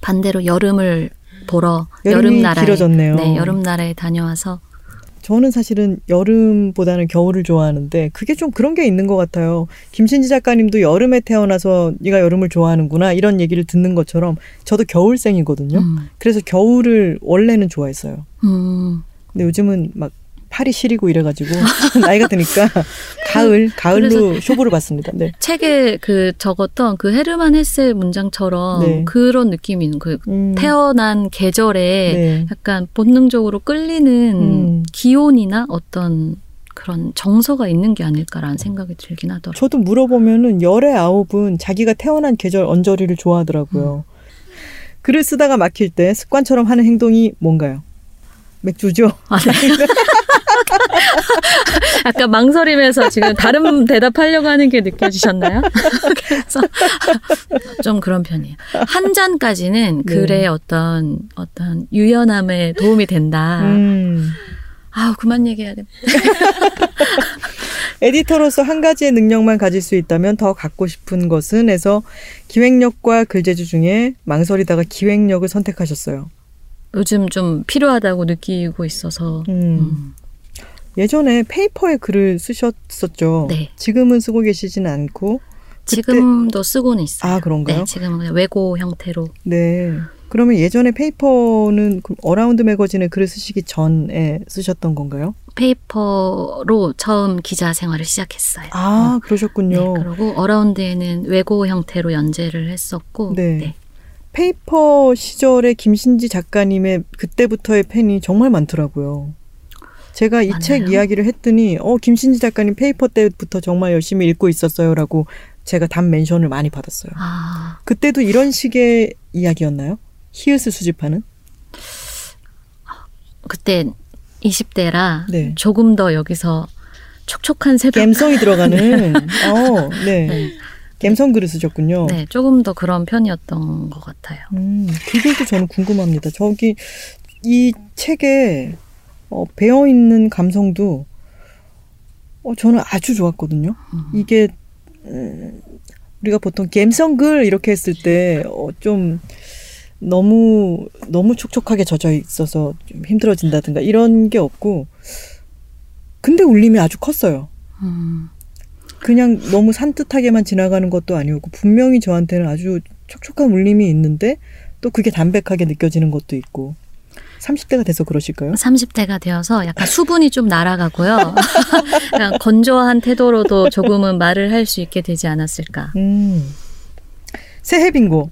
반대로 여름을 보러 여름 나라에 길어졌네요. 네, 여름 나라에 다녀와서 저는 사실은 여름보다는 겨울을 좋아하는데 그게 좀 그런 게 있는 것 같아요. 김신지 작가님도 여름에 태어나서 네가 여름을 좋아하는구나 이런 얘기를 듣는 것처럼 저도 겨울생이거든요. 음, 그래서 겨울을 원래는 좋아했어요. 음, 근데 요즘은 막 팔이 시리고 이래가지고 나이가 드니까 가을 가을로 쇼부를 봤습니다. 네. 책에 그 적었던 그 헤르만 헤세 문장처럼 네. 그런 느낌이 있는 그 음, 태어난 계절에 네. 약간 본능적으로 끌리는 음. 기온이나 어떤 그런 정서가 있는 게 아닐까라는 생각이 들긴 하더라고요. 저도 물어보면은 열의 아홉은 자기가 태어난 계절 언저리를 좋아하더라고요. 글을 쓰다가 막힐 때 습관처럼 하는 행동이 뭔가요? 맥주죠. 아, 네. 약간 망설임에서 지금 다른 대답하려고 하는 게 느껴지셨나요? 그래서 좀 그런 편이에요. 한 잔까지는 네. 글의 어떤 어떤 유연함에 도움이 된다. 음. 아우 그만 얘기해야 돼. 에디터로서 한 가지의 능력만 가질 수 있다면 더 갖고 싶은 것은 해서 기획력과 글재주 중에 망설이다가 기획력을 선택하셨어요. 요즘 좀 필요하다고 느끼고 있어서. 음. 음. 예전에 페이퍼에 글을 쓰셨었죠. 네. 지금은 쓰고 계시지는 않고. 그때- 지금도 쓰고는 있어요. 아, 그런가요? 네, 지금은 그냥 외고 형태로. 네. 그러면 예전에 페이퍼는 그 어라운드 매거진에 글을 쓰시기 전에 쓰셨던 건가요? 페이퍼로 처음 기자 생활을 시작했어요. 아, 네, 그러셨군요. 그리고 어라운드에는 외고 형태로 연재를 했었고, 네. 네. 페이퍼 시절에 김신지 작가님의 그때부터의 팬이 정말 많더라고요. 제가 이 책? 이야기를 했더니 어 김신지 작가님 페이퍼 때부터 정말 열심히 읽고 있었어요라고 제가 답 mention을 많이 받았어요. 아, 그때도 이런 식의 이야기였나요? 히읗을 수집하는? 그때 20대라 네. 조금 더 여기서 촉촉한 새벽. 갬성이 들어가는 어, 네. 네. 갬성 글을 쓰셨군요. 네, 조금 더 그런 편이었던 것 같아요. 음, 그 글도 저는 궁금합니다. 저기 이 책에 어, 배어 있는 감성도 어, 저는 아주 좋았거든요. 음. 이게 음, 우리가 보통 갬성글 이렇게 했을 때 어, 좀 너무 너무 촉촉하게 젖어 있어서 좀 힘들어진다든가 이런 게 없고 근데 울림이 아주 컸어요. 음, 그냥 너무 산뜻하게만 지나가는 것도 아니었고 분명히 저한테는 아주 촉촉한 울림이 있는데 또 그게 담백하게 느껴지는 것도 있고 30대가 돼서 그러실까요? 30대가 되어서 약간 수분이 좀 날아가고요. 그냥 건조한 태도로도 조금은 말을 할 수 있게 되지 않았을까. 음. 새해 빙고.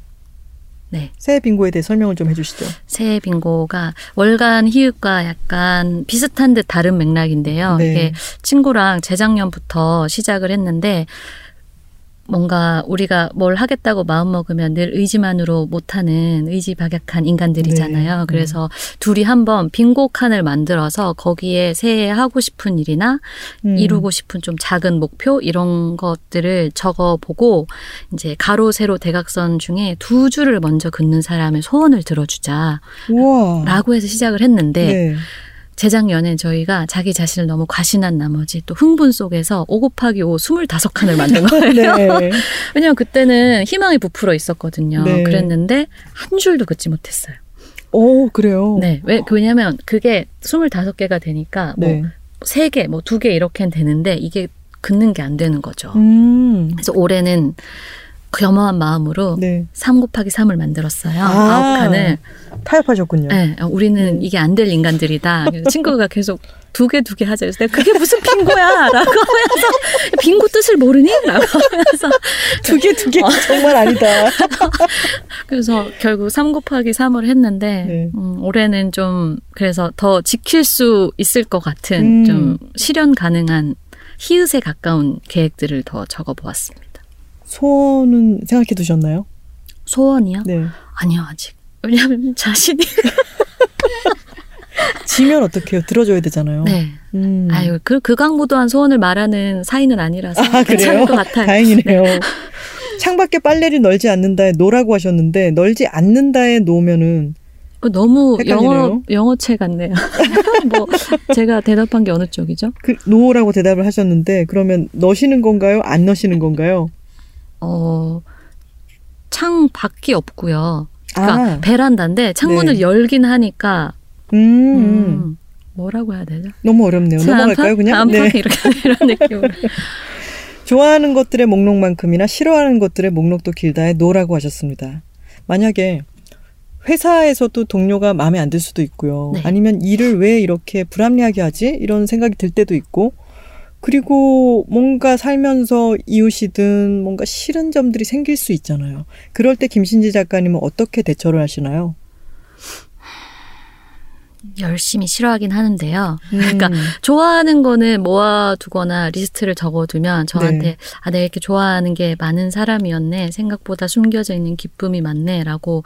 네. 새해 빙고에 대해 설명을 좀 해주시죠. 새해 빙고가 월간 희읍과 약간 비슷한 듯 다른 맥락인데요. 네. 이게 친구랑 재작년부터 시작을 했는데 뭔가 우리가 뭘 하겠다고 마음먹으면 늘 의지만으로 못하는 의지박약한 인간들이잖아요. 네. 그래서 둘이 한번 빙고 칸을 만들어서 거기에 새해 하고 싶은 일이나 음. 이루고 싶은 좀 작은 목표 이런 것들을 적어보고 이제 가로 세로 대각선 중에 두 줄을 먼저 긋는 사람의 소원을 들어주자. 우와. 라고 해서 시작을 했는데 네. 재작년에 저희가 자기 자신을 너무 과신한 나머지 또 흥분 속에서 5 곱하기 5 25칸을 만든 거예요. 네. 왜냐면 그때는 희망이 부풀어 있었거든요. 네. 그랬는데 한 줄도 긋지 못했어요. 오, 그래요. 네. 왜, 왜냐면 그게 25개가 되니까 뭐 네. 3개, 뭐 2개 이렇게는 되는데 이게 긋는 게 안 되는 거죠. 음. 그래서 올해는 그 겸허한 마음으로 네. 3 곱하기 3을 만들었어요. 아. 아홉 칸을. 타협하셨군요. 네, 어, 우리는 음. 이게 안 될 인간들이다. 친구가 계속 두 개 두 개 하자. 그래서 내가 그게 무슨 빙고야? 라고 하면서 빙고 뜻을 모르니? 라고 하면서 두 개 두 개 정말 아니다. 그래서 결국 3 곱하기 3을 했는데 네. 음, 올해는 좀 그래서 더 지킬 수 있을 것 같은 음. 좀 실현 가능한 히읗에 가까운 계획들을 더 적어 보았습니다. 소원은 생각해 두셨나요? 소원이요? 네. 아니요, 아직. 왜냐하면 자신이. 지면 어떡해요? 들어줘야 되잖아요. 네. 음. 아유, 그, 극악무도한 소원을 말하는 사이는 아니라서. 아, 그래요? 괜찮을 것 같아요. 다행이네요. 창밖에 빨래를 널지 않는다에 노라고 하셨는데 널지 않는다에 놓으면은 그 너무 헷갈리네요. 영어, 영어체 같네요. 뭐, 제가 대답한 게 어느 쪽이죠? 그 no라고 대답을 하셨는데 그러면 넣으시는 건가요? 안 넣으시는 건가요? 어, 창 밖이 없고요. 그러니까 아. 베란다인데 창문을 네. 열긴 하니까 음, 음. 음, 뭐라고 해야 되죠? 너무 어렵네요. 넘어갈까요, 그냥? 네. 네. 이렇게 이런 느낌으로. 좋아하는 것들의 목록만큼이나 싫어하는 것들의 목록도 길다에 no라고 하셨습니다. 만약에 회사에서도 동료가 마음에 안 들 수도 있고요. 네. 아니면 일을 왜 이렇게 불합리하게 하지? 이런 생각이 들 때도 있고. 그리고 뭔가 살면서 이웃이든 뭔가 싫은 점들이 생길 수 있잖아요. 그럴 때 김신지 작가님은 어떻게 대처를 하시나요? 열심히 싫어하긴 하는데요. 음, 그러니까 좋아하는 거는 모아두거나 리스트를 적어두면 저한테 네. 아 내가 이렇게 좋아하는 게 많은 사람이었네 생각보다 숨겨져 있는 기쁨이 많네라고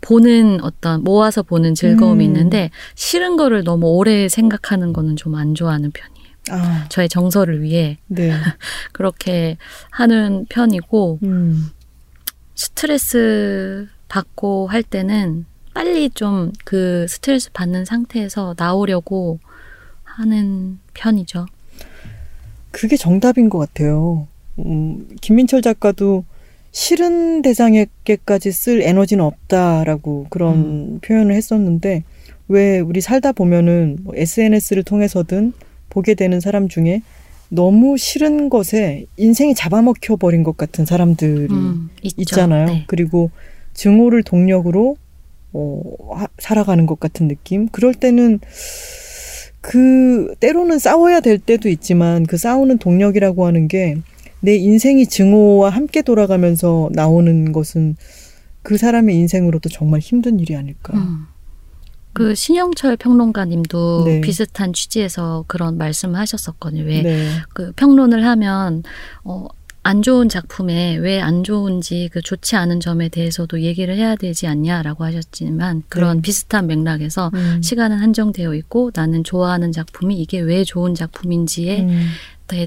보는 어떤 모아서 보는 즐거움이 음. 있는데 싫은 거를 너무 오래 생각하는 거는 좀 안 좋아하는 편이에요. 아, 저의 정서를 위해 네. 그렇게 하는 편이고 음, 스트레스 받고 할 때는 빨리 좀 그 스트레스 받는 상태에서 나오려고 하는 편이죠. 그게 정답인 것 같아요. 음, 김민철 작가도 싫은 대상에게까지 쓸 에너지는 없다라고 그런 음. 표현을 했었는데 왜 우리 살다 보면은 뭐 SNS를 통해서든 보게 되는 사람 중에 너무 싫은 것에 인생이 잡아먹혀 버린 것 같은 사람들이 음. 있잖아요. 네. 그리고 증오를 동력으로 어, 하- 살아가는 것 같은 느낌. 그럴 때는 그 때로는 싸워야 될 때도 있지만 그 싸우는 동력이라고 하는 게 내 인생이 증오와 함께 돌아가면서 나오는 것은 그 사람의 인생으로도 정말 힘든 일이 아닐까. 음. 그 신영철 평론가님도 네. 비슷한 취지에서 그런 말씀을 하셨었거든요. 왜 네. 그 평론을 하면 어, 안 좋은 작품에 왜 안 좋은지 그 좋지 않은 점에 대해서도 얘기를 해야 되지 않냐라고 하셨지만 그런 네. 비슷한 맥락에서 음. 시간은 한정되어 있고 나는 좋아하는 작품이 이게 왜 좋은 작품인지에 음.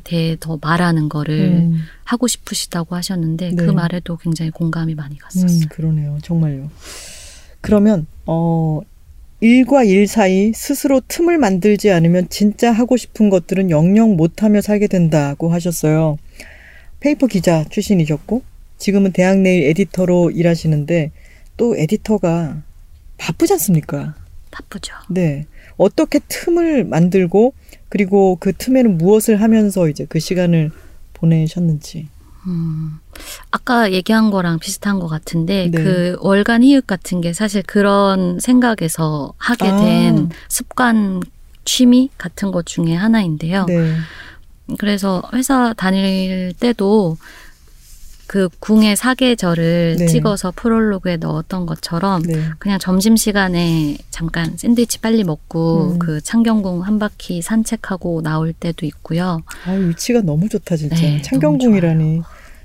대해 더 말하는 거를 음. 하고 싶으시다고 하셨는데 그 네. 말에도 굉장히 공감이 많이 음, 갔었어요. 그러네요. 정말요. 그러면 어 일과 일 사이 스스로 틈을 만들지 않으면 진짜 하고 싶은 것들은 영영 못하며 살게 된다고 하셨어요. 페이퍼 기자 출신이셨고 지금은 대학 내일 에디터로 일하시는데 또 에디터가 바쁘지 않습니까? 바쁘죠. 네. 어떻게 틈을 만들고 그리고 그 틈에는 무엇을 하면서 이제 그 시간을 보내셨는지. 음, 아까 얘기한 거랑 비슷한 것 같은데 네. 그 월간 희읍 같은 게 사실 그런 생각에서 하게 아. 된 습관 취미 같은 것 중에 하나인데요. 네. 그래서 회사 다닐 때도 그 궁의 사계절을 네. 찍어서 프롤로그에 넣었던 것처럼 네. 그냥 점심 시간에 잠깐 샌드위치 빨리 먹고 음. 그 창경궁 한 바퀴 산책하고 나올 때도 있고요. 아 위치가 너무 좋다 진짜. 네, 창경궁이라니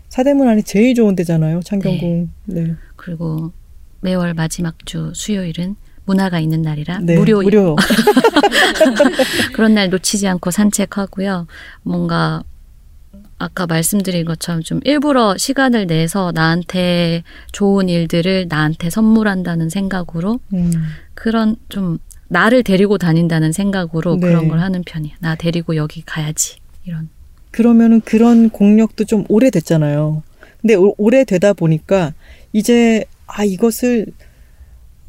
사대문 안에 제일 좋은 데잖아요. 창경궁. 네. 그리고 매월 마지막 주 수요일은 문화가 있는 날이라 네. 무료 무료. 그런 날 놓치지 않고 산책하고요. 뭔가 아까 말씀드린 것처럼 좀 일부러 시간을 내서 나한테 좋은 일들을 나한테 선물한다는 생각으로 음. 그런 좀 나를 데리고 다닌다는 생각으로 네. 그런 걸 하는 편이에요. 나 데리고 여기 가야지. 이런. 그러면은 그런 공력도 좀 오래됐잖아요. 근데 오- 오래되다 보니까 이제 아 이것을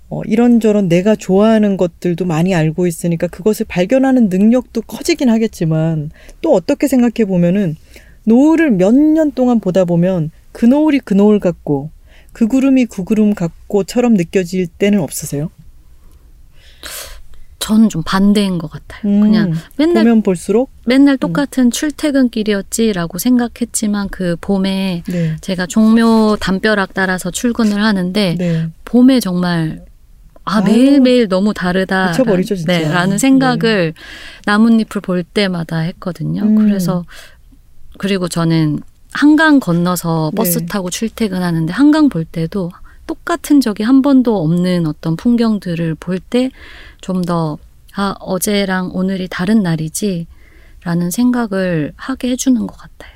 어, 이런저런 내가 좋아하는 것들도 많이 알고 있으니까 그것을 발견하는 능력도 커지긴 하겠지만 또 어떻게 생각해 보면은 노을을 몇 년 동안 보다 보면 그 노을이 그 노을 같고 그 구름이 그 구름 같고처럼 느껴질 때는 없으세요? 저는 좀 반대인 것 같아요. 음, 그냥 맨날 보면 볼수록 맨날 똑같은 출퇴근길이었지라고 생각했지만 그 봄에 네. 제가 종묘 담벼락 따라서 출근을 하는데 네. 봄에 정말 아 아유, 매일 매일 너무 다르다. 미쳐버리죠, 진짜. 네, 라는 생각을 나뭇잎을 볼 때마다 했거든요. 음. 그래서 그리고 저는 한강 건너서 버스 네. 타고 출퇴근하는데 한강 볼 때도 똑같은 적이 한 번도 없는 어떤 풍경들을 볼 때 좀 더 아, 어제랑 오늘이 다른 날이지 라는 생각을 하게 해주는 것 같아요.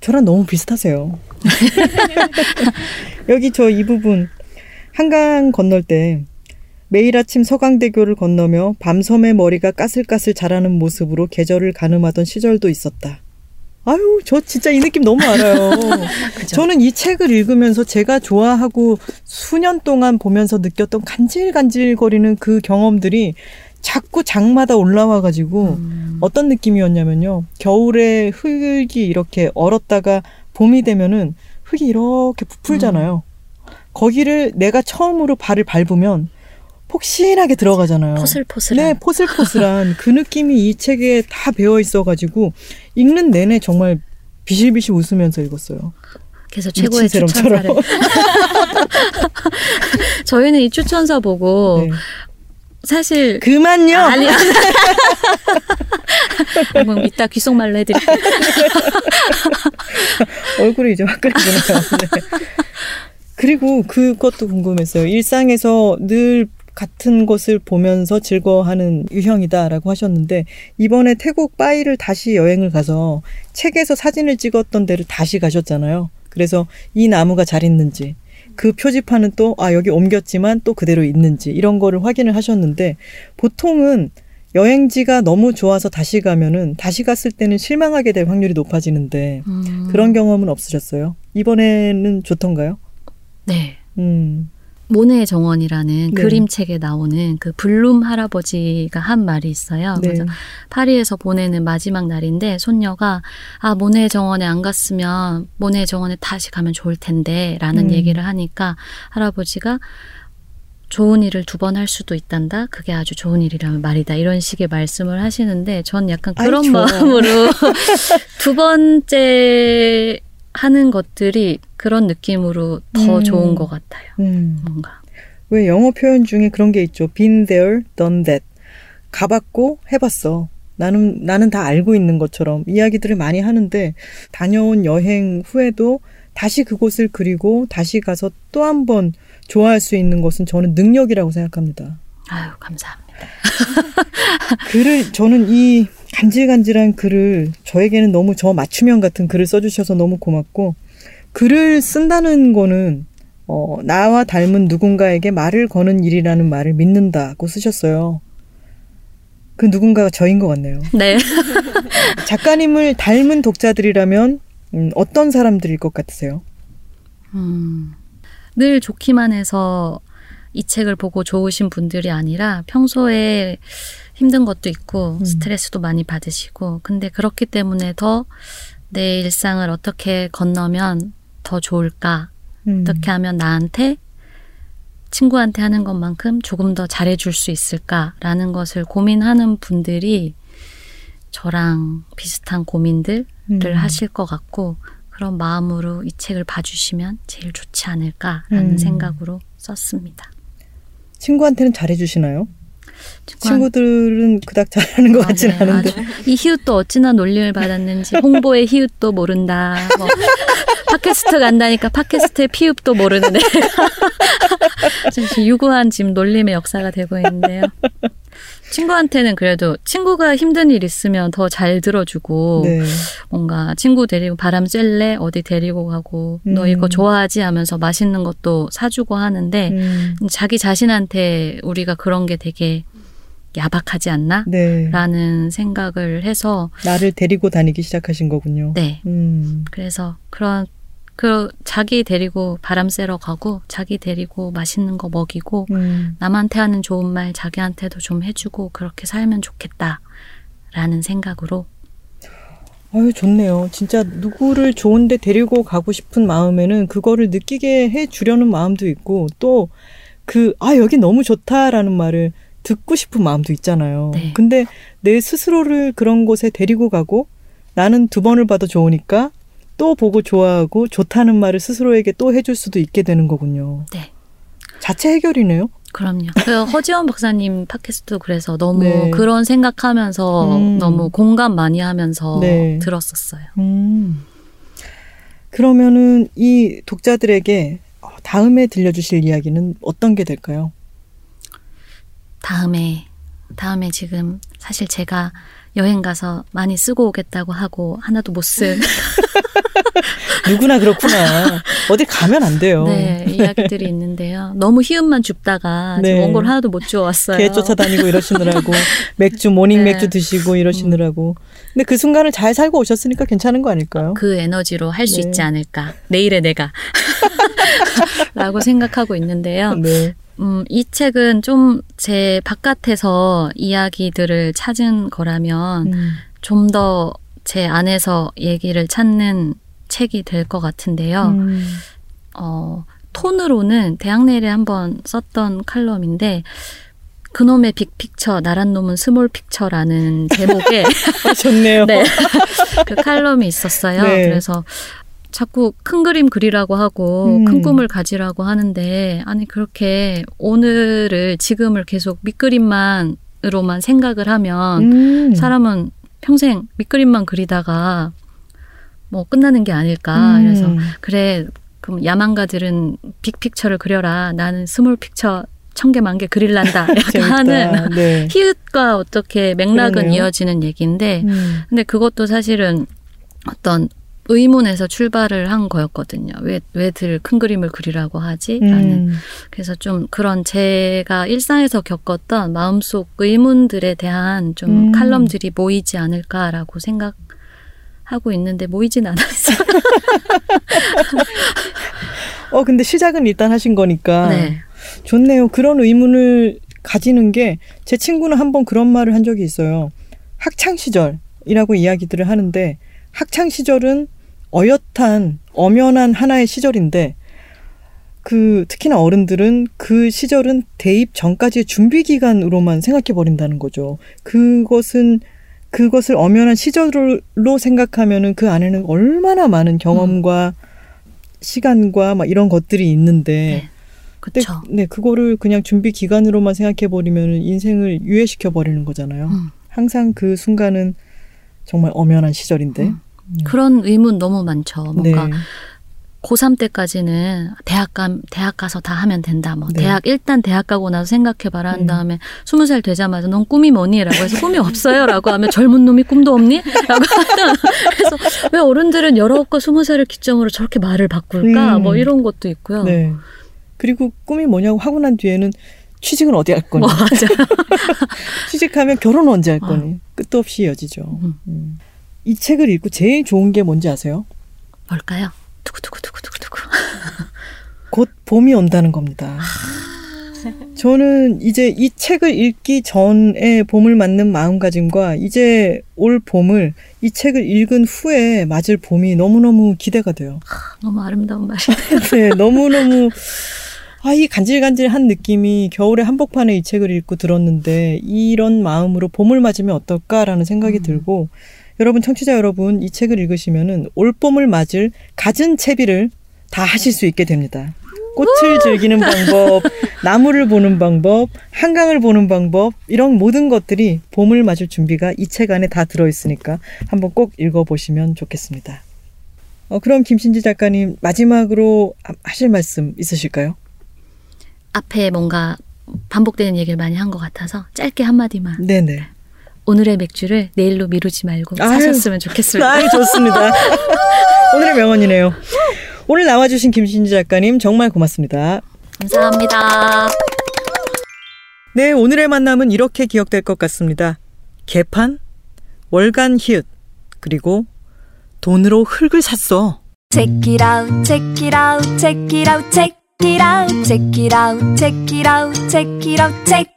저랑 너무 비슷하세요. 여기 저 이 부분 한강 건널 때 매일 아침 서강대교를 건너며 밤섬의 머리가 까슬까슬 자라는 모습으로 계절을 가늠하던 시절도 있었다. 아유, 저 진짜 이 느낌 너무 알아요. 저는 이 책을 읽으면서 제가 좋아하고 수년 동안 보면서 느꼈던 간질간질거리는 그 경험들이 자꾸 장마다 올라와가지고 음, 어떤 느낌이었냐면요. 겨울에 흙이 이렇게 얼었다가 봄이 되면은 흙이 이렇게 부풀잖아요. 거기를 내가 처음으로 발을 밟으면 폭신하게 들어가잖아요. 포슬포슬한 네, 포슬포슬한 그 느낌이 이 책에 다 배어 있어가지고 읽는 내내 정말 비실비실 웃으면서 읽었어요. 그래서 최고의 추천사를. 저희는 이 추천사 보고 네. 사실 그만요. 아니 그럼 이따 귓속말로 해드릴게요. 얼굴이 이제 화끈해지네요. 네. 그리고 그것도 궁금했어요. 일상에서 늘 같은 것을 보면서 즐거워하는 유형이다라고 하셨는데 이번에 태국 빠이를 다시 여행을 가서 책에서 사진을 찍었던 데를 다시 가셨잖아요. 그래서 이 나무가 잘 있는지 그 표지판은 또 아 여기 옮겼지만 또 그대로 있는지 이런 거를 확인을 하셨는데 보통은 여행지가 너무 좋아서 다시 가면은 다시 갔을 때는 실망하게 될 확률이 높아지는데 음, 그런 경험은 없으셨어요? 이번에는 좋던가요? 네. 음. 모네의 정원이라는 네. 그림책에 나오는 그 블룸 할아버지가 한 말이 있어요. 네. 그래서 파리에서 보내는 마지막 날인데 손녀가 아 모네 정원에 안 갔으면 모네 정원에 다시 가면 좋을 텐데라는 음. 얘기를 하니까 할아버지가 좋은 일을 두 번 할 수도 있단다. 그게 아주 좋은 일이라면 말이다. 이런 식의 말씀을 하시는데 전 약간 그런 좋아. 마음으로 두 번째 하는 것들이 그런 느낌으로 더 음. 좋은 것 같아요. 음. 뭔가. 왜 영어 표현 중에 그런 게 있죠. been there, done that. 가봤고 해봤어. 나는 나는 다 알고 있는 것처럼 이야기들을 많이 하는데 다녀온 여행 후에도 다시 그곳을 그리고 다시 가서 또 한 번 좋아할 수 있는 것은 저는 능력이라고 생각합니다. 아유 감사합니다. 글을 저는 이 간질간질한 글을 저에게는 너무 저 맞춤형 같은 글을 써주셔서 너무 고맙고 글을 쓴다는 거는 어, 나와 닮은 누군가에게 말을 거는 일이라는 말을 믿는다고 쓰셨어요. 그 누군가가 저인 것 같네요. 네. 작가님을 닮은 독자들이라면 음, 어떤 사람들일 것 같으세요? 음, 늘 좋기만 해서 이 책을 보고 좋으신 분들이 아니라 평소에 힘든 것도 있고 음. 스트레스도 많이 받으시고 근데 그렇기 때문에 더 내 일상을 어떻게 건너면 더 좋을까 음, 어떻게 하면 나한테 친구한테 하는 것만큼 조금 더 잘해줄 수 있을까라는 것을 고민하는 분들이 저랑 비슷한 고민들을 음. 하실 것 같고 그런 마음으로 이 책을 봐주시면 제일 좋지 않을까라는 음. 생각으로 썼습니다. 친구한테는 잘해주시나요? 친구들은 그닥 잘하는 것 아, 같진 네, 않은데. 아주 이 히읗도 어찌나 놀림을 받았는지 홍보의 히읗도 모른다. 뭐 팟캐스트 간다니까 팟캐스트의 피읍도 모르는 애가 좀 유구한 지금 놀림의 역사가 되고 있는데요. 친구한테는 그래도 친구가 힘든 일 있으면 더 잘 들어주고 네. 뭔가 친구 데리고 바람 쐴래 어디 데리고 가고 너 음. 이거 좋아하지 하면서 맛있는 것도 사주고 하는데 음, 자기 자신한테 우리가 그런 게 되게 야박하지 않나? 네. 라는 생각을 해서 나를 데리고 다니기 시작하신 거군요. 네 음, 그래서 그런 그 자기 데리고 바람 쐬러 가고 자기 데리고 맛있는 거 먹이고 음. 남한테 하는 좋은 말 자기한테도 좀 해주고 그렇게 살면 좋겠다라는 생각으로 아유, 좋네요. 진짜 누구를 좋은데 데리고 가고 싶은 마음에는 그거를 느끼게 해 주려는 마음도 있고, 또 그, 아, 여기 너무 좋다라는 말을 듣고 싶은 마음도 있잖아요. 네. 근데 내 스스로를 그런 곳에 데리고 가고 나는 두 번을 봐도 좋으니까 또 보고 좋아하고 좋다는 말을 스스로에게 또 해줄 수도 있게 되는 거군요. 네. 자체 해결이네요. 그럼요. 그 허지원 박사님 팟캐스트도 그래서 너무 네. 그런 생각하면서 음. 너무 공감 많이 하면서 네. 들었었어요. 음. 그러면은 이 독자들에게 어, 다음에 들려주실 이야기는 어떤 게 될까요? 다음에 다음에 지금 사실 제가 여행 가서 많이 쓰고 오겠다고 하고 하나도 못 쓴 누구나 그렇구나. 어디 가면 안 돼요. 네, 이야기들이 있는데요. 너무 희음만 줍다가 네. 원고를 하나도 못 주워왔어요. 개 쫓아다니고 이러시느라고 맥주 모닝 네. 맥주 드시고 이러시느라고. 근데 그 순간을 잘 살고 오셨으니까 괜찮은 거 아닐까요? 그 에너지로 할수 네. 있지 않을까. 내일의 내가. 라고 생각하고 있는데요. 네. 음, 이 책은 좀 제 바깥에서 이야기들을 찾은 거라면 음. 좀더 제 안에서 얘기를 찾는 책이 될 것 같은데요. 음. 어, 톤으로는 대학 내일에 한번 썼던 칼럼인데 그놈의 big picture 나란 놈은 small picture라는 제목의 아, 좋네요. 네. 그 칼럼이 있었어요. 네. 그래서 자꾸 큰 그림 그리라고 하고 음. 큰 꿈을 가지라고 하는데 아니 그렇게 오늘을 지금을 계속 밑그림만으로만 생각을 하면 음. 사람은 평생 밑그림만 그리다가 뭐 끝나는 게 아닐까. 음. 그래서 그래 그럼 야망가들은 big picture를 그려라. 나는 small picture 천 개 만 개 그릴란다. 약간. 하는 네. 히읗과 어떻게 맥락은 그러네요. 이어지는 얘기인데 음. 근데 그것도 사실은 어떤 의문에서 출발을 한 거였거든요. 왜, 왜들 큰 그림을 그리라고 하지? 라는. 음. 그래서 좀 그런 제가 일상에서 겪었던 마음속 의문들에 대한 좀 음. 칼럼들이 모이지 않을까라고 생각 하고 있는데 모이진 않았어요. 어 근데 시작은 일단 하신 거니까 네. 좋네요. 그런 의문을 가지는 게 제 친구는 한번 그런 말을 한 적이 있어요. 학창 시절이라고 이야기들을 하는데 학창 시절은 어엿한 엄연한 하나의 시절인데 그 특히나 어른들은 그 시절은 대입 전까지의 준비 기간으로만 생각해 버린다는 거죠. 그것은 그것을 엄연한 시절로 생각하면은 그 안에는 얼마나 많은 경험과 시간과 막 이런 것들이 있는데 네. 그쵸. 네, 네, 그거를 그냥 준비 기간으로만 생각해 버리면 인생을 유예시켜 버리는 거잖아요. 음. 항상 그 순간은 정말 엄연한 시절인데. 음. 그런 의문 너무 많죠. 뭔가 네. 고3 때까지는 대학 가, 대학 가서 다 하면 된다. 뭐 네. 대학 일단 대학 가고 나서 생각해봐라 한 음. 다음에 스무 살 되자마자 넌 꿈이 뭐니? 라고 해서 꿈이 없어요. 라고 하면 젊은 놈이 꿈도 없니? 라고 하면 그래서 왜 어른들은 열아홉과 스무 살을 기점으로 저렇게 말을 바꿀까? 음. 뭐 이런 것도 있고요. 네. 그리고 꿈이 뭐냐고 하고 난 뒤에는 취직은 어디 할 거니? 뭐 맞아. 취직하면 결혼 언제 할 어. 거니? 끝도 없이 이어지죠. 음. 음. 이 책을 읽고 제일 좋은 게 뭔지 아세요? 뭘까요? 두구두구두구두구두구. 곧 봄이 온다는 겁니다. 저는 이제 이 책을 읽기 전에 봄을 맞는 마음가짐과 이제 올 봄을 이 책을 읽은 후에 맞을 봄이 너무너무 기대가 돼요. 너무 아름다운 말이. 네, 너무너무 아, 이 간질간질한 느낌이 겨울에 한복판에 이 책을 읽고 들었는데 이런 마음으로 봄을 맞으면 어떨까라는 생각이 음. 들고 여러분 청취자 여러분 이 책을 읽으시면은 올 봄을 맞을 갖은 채비를 다 하실 수 있게 됩니다. 꽃을 즐기는 방법, 나무를 보는 방법, 한강을 보는 방법 이런 모든 것들이 봄을 맞을 준비가 이 책 안에 다 들어 있으니까 한번 꼭 읽어 보시면 좋겠습니다. 어, 그럼 김신지 작가님 마지막으로 하- 하실 말씀 있으실까요? 앞에 뭔가 반복되는 얘기를 많이 한 것 같아서 짧게 한마디만. 네네. 오늘의 맥주를 내일로 미루지 말고 아유. 사셨으면 좋겠습니다. 아, 좋습니다. 오늘의 명언이네요. 오늘 나와주신 김신지 작가님 정말 고맙습니다. 감사합니다. 네, 오늘의 만남은 이렇게 기억될 것 같습니다. 개판, 월간 히읗, 그리고 돈으로 흙을 샀어. Check it out, check it out, check it out, check it out, check it out, check it out, check it out, check.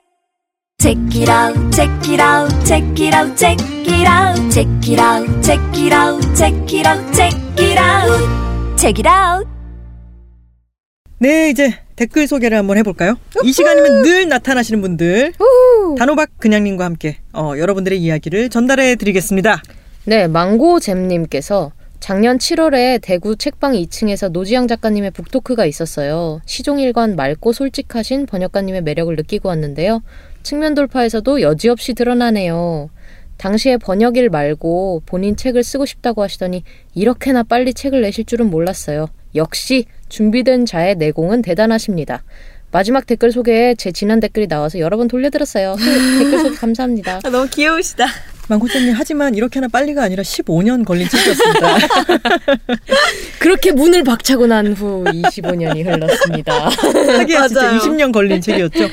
Check it out, check it out, check it out, check it out, check it out, check it out, check it out, check it out, check it out. 네, 이제 댓글 소개를 한번 해볼까요? 이 시간이면 늘 나타나시는 분들 단호박 그냥님과 함께 어, 여러분들의 이야기를 전달해 드리겠습니다. 네, 망고잼님께서 작년 7월에 대구 책방 2층에서 노지양 작가님의 북토크가 있었어요. 시종일관 맑고 솔직하신 번역가님의 매력을 느끼고 왔는데요. 측면 돌파에서도 여지없이 드러나네요. 당시에 번역일 말고 본인 책을 쓰고 싶다고 하시더니 이렇게나 빨리 책을 내실 줄은 몰랐어요. 역시 준비된 자의 내공은 대단하십니다. 마지막 댓글 소개에 제 지난 댓글이 나와서 여러 번 돌려드렸어요. 댓글 소개 감사합니다. 아, 너무 귀여우시다. 망고쌤님 하지만 이렇게나 빨리가 아니라 15년 걸린 책이었습니다. 그렇게 문을 박차고 난 후 25년이 흘렀습니다. 하기야 진짜 맞아요. 20년 걸린 책이었죠.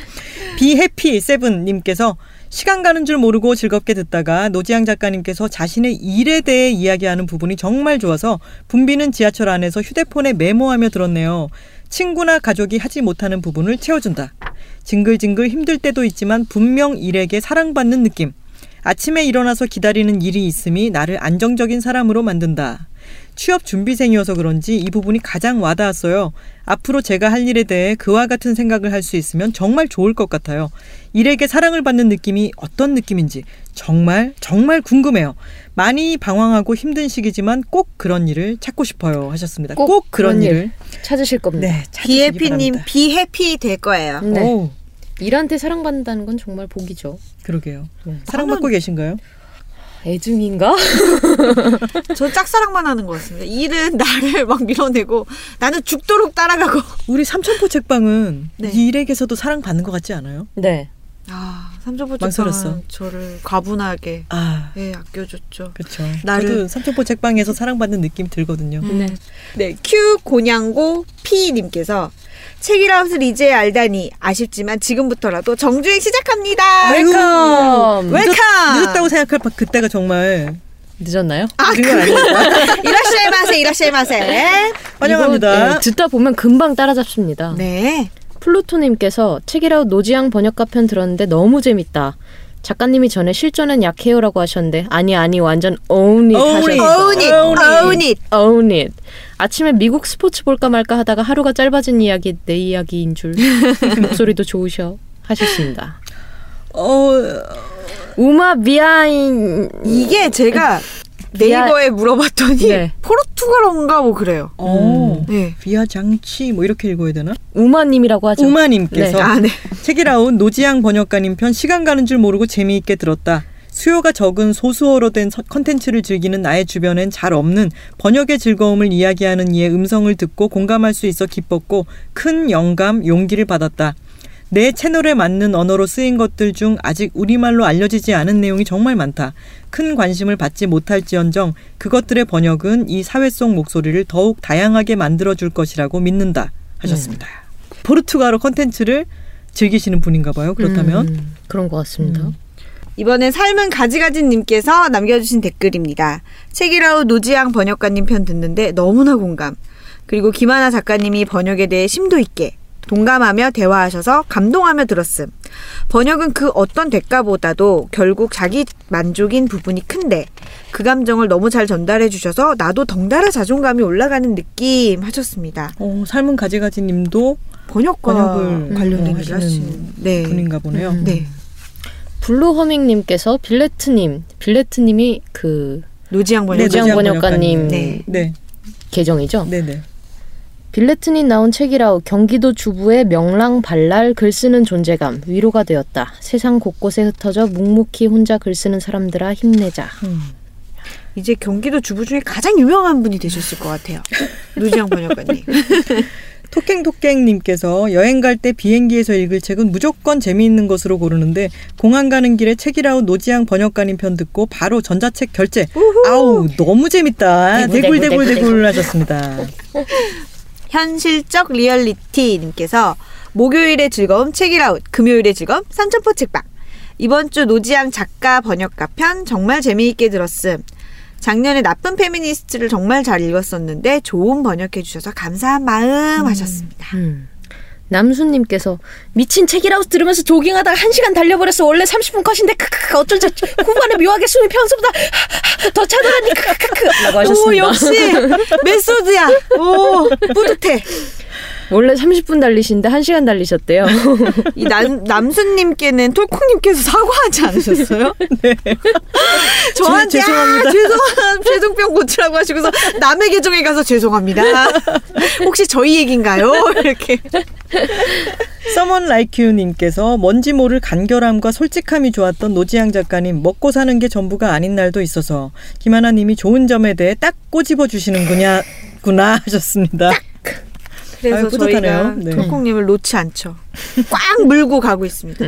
비해피 세븐님께서 시간 가는 줄 모르고 즐겁게 듣다가 노지양 작가님께서 자신의 일에 대해 이야기하는 부분이 정말 좋아서 붐비는 지하철 안에서 휴대폰에 메모하며 들었네요. 친구나 가족이 하지 못하는 부분을 채워준다. 징글징글 힘들 때도 있지만 분명 일에게 사랑받는 느낌. 아침에 일어나서 기다리는 일이 있음이 나를 안정적인 사람으로 만든다. 취업 준비생이어서 그런지 이 부분이 가장 와닿았어요. 앞으로 제가 할 일에 대해 그와 같은 생각을 할 수 있으면 정말 좋을 것 같아요. 일에게 사랑을 받는 느낌이 어떤 느낌인지 정말 정말 궁금해요. 많이 방황하고 힘든 시기지만 꼭 그런 일을 찾고 싶어요 하셨습니다. 꼭, 꼭 그런 그런 일. 일을 찾으실 겁니다. 네 비해피님. 비해피 될 거예요. 네. 오, 일한테 사랑받는다는 건 정말 복이죠. 그러게요. 네. 사랑받고 계신가요? 애증인가? 저 짝사랑만 하는 것 같습니다. 일은 나를 막 밀어내고 나는 죽도록 따라가고. 우리 삼천포 책방은 네. 이 일에게서도 사랑받는 것 같지 않아요? 네. 아 삼천포 망설였어. 책방은 저를 과분하게 아 예 아껴줬죠. 그렇죠. 나를- 저도 삼천포 책방에서 사랑받는 느낌 들거든요. 네. 네, 큐 고냥고 피님께서 책읽아웃을 이제 알다니 아쉽지만 지금부터라도 정주행 시작합니다. Welcome. Welcome. 늦었 다고 생각할 바- 그때가 정말 늦었나요? 아, 아니니까 いらっしゃいませ, いらっしゃいませ. 환영합니다. 이거, 네, 듣다 보면 금방 따라잡습니다. 네. 플루토님께서 책이라웃 노지양 번역가 편 들었는데 너무 재밌다. 작가님이 전에 실전엔 약해요라고 하셨는데 아니 아니 완전 own it Own it. 하셨어요. own it, own it. own it. 아침에 미국 스포츠 볼까 말까 하다가 하루가 짧아진 이야기 내 이야기인 줄 목소리도 좋으셔 하셨습니다. 어, 우마 비아인 이게 제가 네이버에 물어봤더니 네. 포르투갈어인가 뭐 그래요. 어, 네. 비아 장치 뭐 이렇게 읽어야 되나? 우마님이라고 하죠. 우마님께서 네. 아, 네. 책이라운 노지양 번역가님 편 시간 가는 줄 모르고 재미있게 들었다. 수요가 적은 소수어로 된 서- 컨텐츠를 즐기는 나의 주변엔 잘 없는 번역의 즐거움을 이야기하는 이의 음성을 듣고 공감할 수 있어 기뻤고 큰 영감, 용기를 받았다. 내 채널에 맞는 언어로 쓰인 것들 중 아직 우리말로 알려지지 않은 내용이 정말 많다. 큰 관심을 받지 못할지언정 그것들의 번역은 이 사회 속 목소리를 더욱 다양하게 만들어줄 것이라고 믿는다. 하셨습니다. 포르투갈어 컨텐츠를 즐기시는 분인가 봐요. 그렇다면 음, 그런 것 같습니다. 음. 이번엔 삶은 가지가지님께서 남겨주신 댓글입니다. 책이라웃 노지양 번역가님 편 듣는데 너무나 공감. 그리고 김하나 작가님이 번역에 대해 심도 있게 동감하며 대화하셔서 감동하며 들었음. 번역은 그 어떤 대가보다도 결국 자기 만족인 부분이 큰데 그 감정을 너무 잘 전달해 주셔서 나도 덩달아 자존감이 올라가는 느낌 하셨습니다. 어, 삶은 가지가지님도 번역과 번역을 관련된 어, 하시는 하시는 네. 분인가 보네요. 음. 네. 블루허밍님께서 빌레트님, 빌레트님이 그 노지양 번역. 네, 번역가님 네. 네, 계정이죠. 네, 네. 빌레트님 나온 책이라우 경기도 주부의 명랑 발랄 글 쓰는 존재감 위로가 되었다. 세상 곳곳에 흩어져 묵묵히 혼자 글 쓰는 사람들아 힘내자. 음. 이제 경기도 주부 중에 가장 유명한 분이 되셨을 것 같아요. 노지영 번역가님. 토깽토깽님께서 여행 갈 때 비행기에서 읽을 책은 무조건 재미있는 것으로 고르는데 공항 가는 길에 책이라웃 노지양 번역가님 편 듣고 바로 전자책 결제. 아우 너무 재밌다. 대굴, 대굴, 대굴, 대굴 하셨습니다. 현실적 리얼리티님께서 목요일의 즐거움 책이라웃, 금요일의 즐거움 삼천포 책방. 이번 주 노지양 작가 번역가 편 정말 재미있게 들었음. 작년에 나쁜 페미니스트를 정말 잘 읽었었는데 좋은 번역해 주셔서 감사한 마음 하셨습니다. 음. 남순님께서 미친 책이라우 들으면서 조깅하다가 한 시간 달려버렸어. 원래 30분 컷인데 크크크 어쩐지 후반에 묘하게 숨이 평소보다 더 차더라니 크크크 라고 하셨습니다. 오 역시 method야. 오 뿌듯해. 원래 30분 달리시는데 1시간 달리셨대요. 이 남, 남순님께는 톨콩님께서 사과하지 않으셨어요? 네. 저한테 죄- 죄송합니다. 아, 죄송한 죄송병 고치라고 하시고서 남의 계정에 가서 죄송합니다. 혹시 저희 얘기인가요? 이렇게. 서먼 라이큐님께서 뭔지 모를 간결함과 솔직함이 좋았던 노지양 작가님 먹고 사는 게 전부가 아닌 날도 있어서 김하나님이 좋은 점에 대해 딱 꼬집어 주시는구나 구나 하셨습니다. 그래서 아유. 저희가 네. 톨콩님을 놓지 않죠. 꽉 물고 가고 있습니다.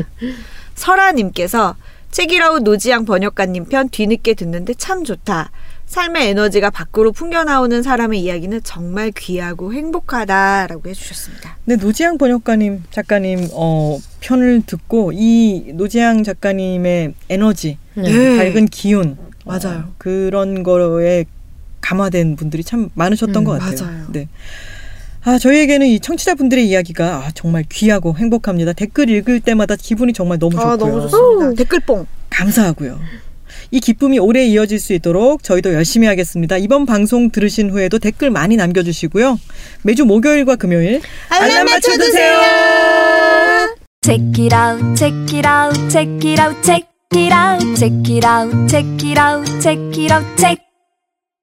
설아님께서 책이라우 노지양 번역가님 편 뒤늦게 듣는데 참 좋다. 삶의 에너지가 밖으로 풍겨나오는 사람의 이야기는 정말 귀하고 행복하다라고 해주셨습니다. 네, 노지양 번역가님 작가님 어, 편을 듣고 이 노지양 작가님의 에너지, 네. 밝은 기운, 맞아요. 어, 그런 거에 감화된 분들이 참 많으셨던 음, 것 같아요. 맞아요. 네. 아, 저희에게는 이 청취자분들의 이야기가 아, 정말 귀하고 행복합니다. 댓글 읽을 때마다 기분이 정말 너무 좋고요. 아 너무 좋습니다. 댓글뽕. 감사하고요. 이 기쁨이 오래 이어질 수 있도록 저희도 열심히 하겠습니다. 이번 방송 들으신 후에도 댓글 많이 남겨주시고요. 매주 목요일과 금요일 알람 맞춰두세요. Check it out, check it out, check it out, check it out, check it out, check it out, check it out, check.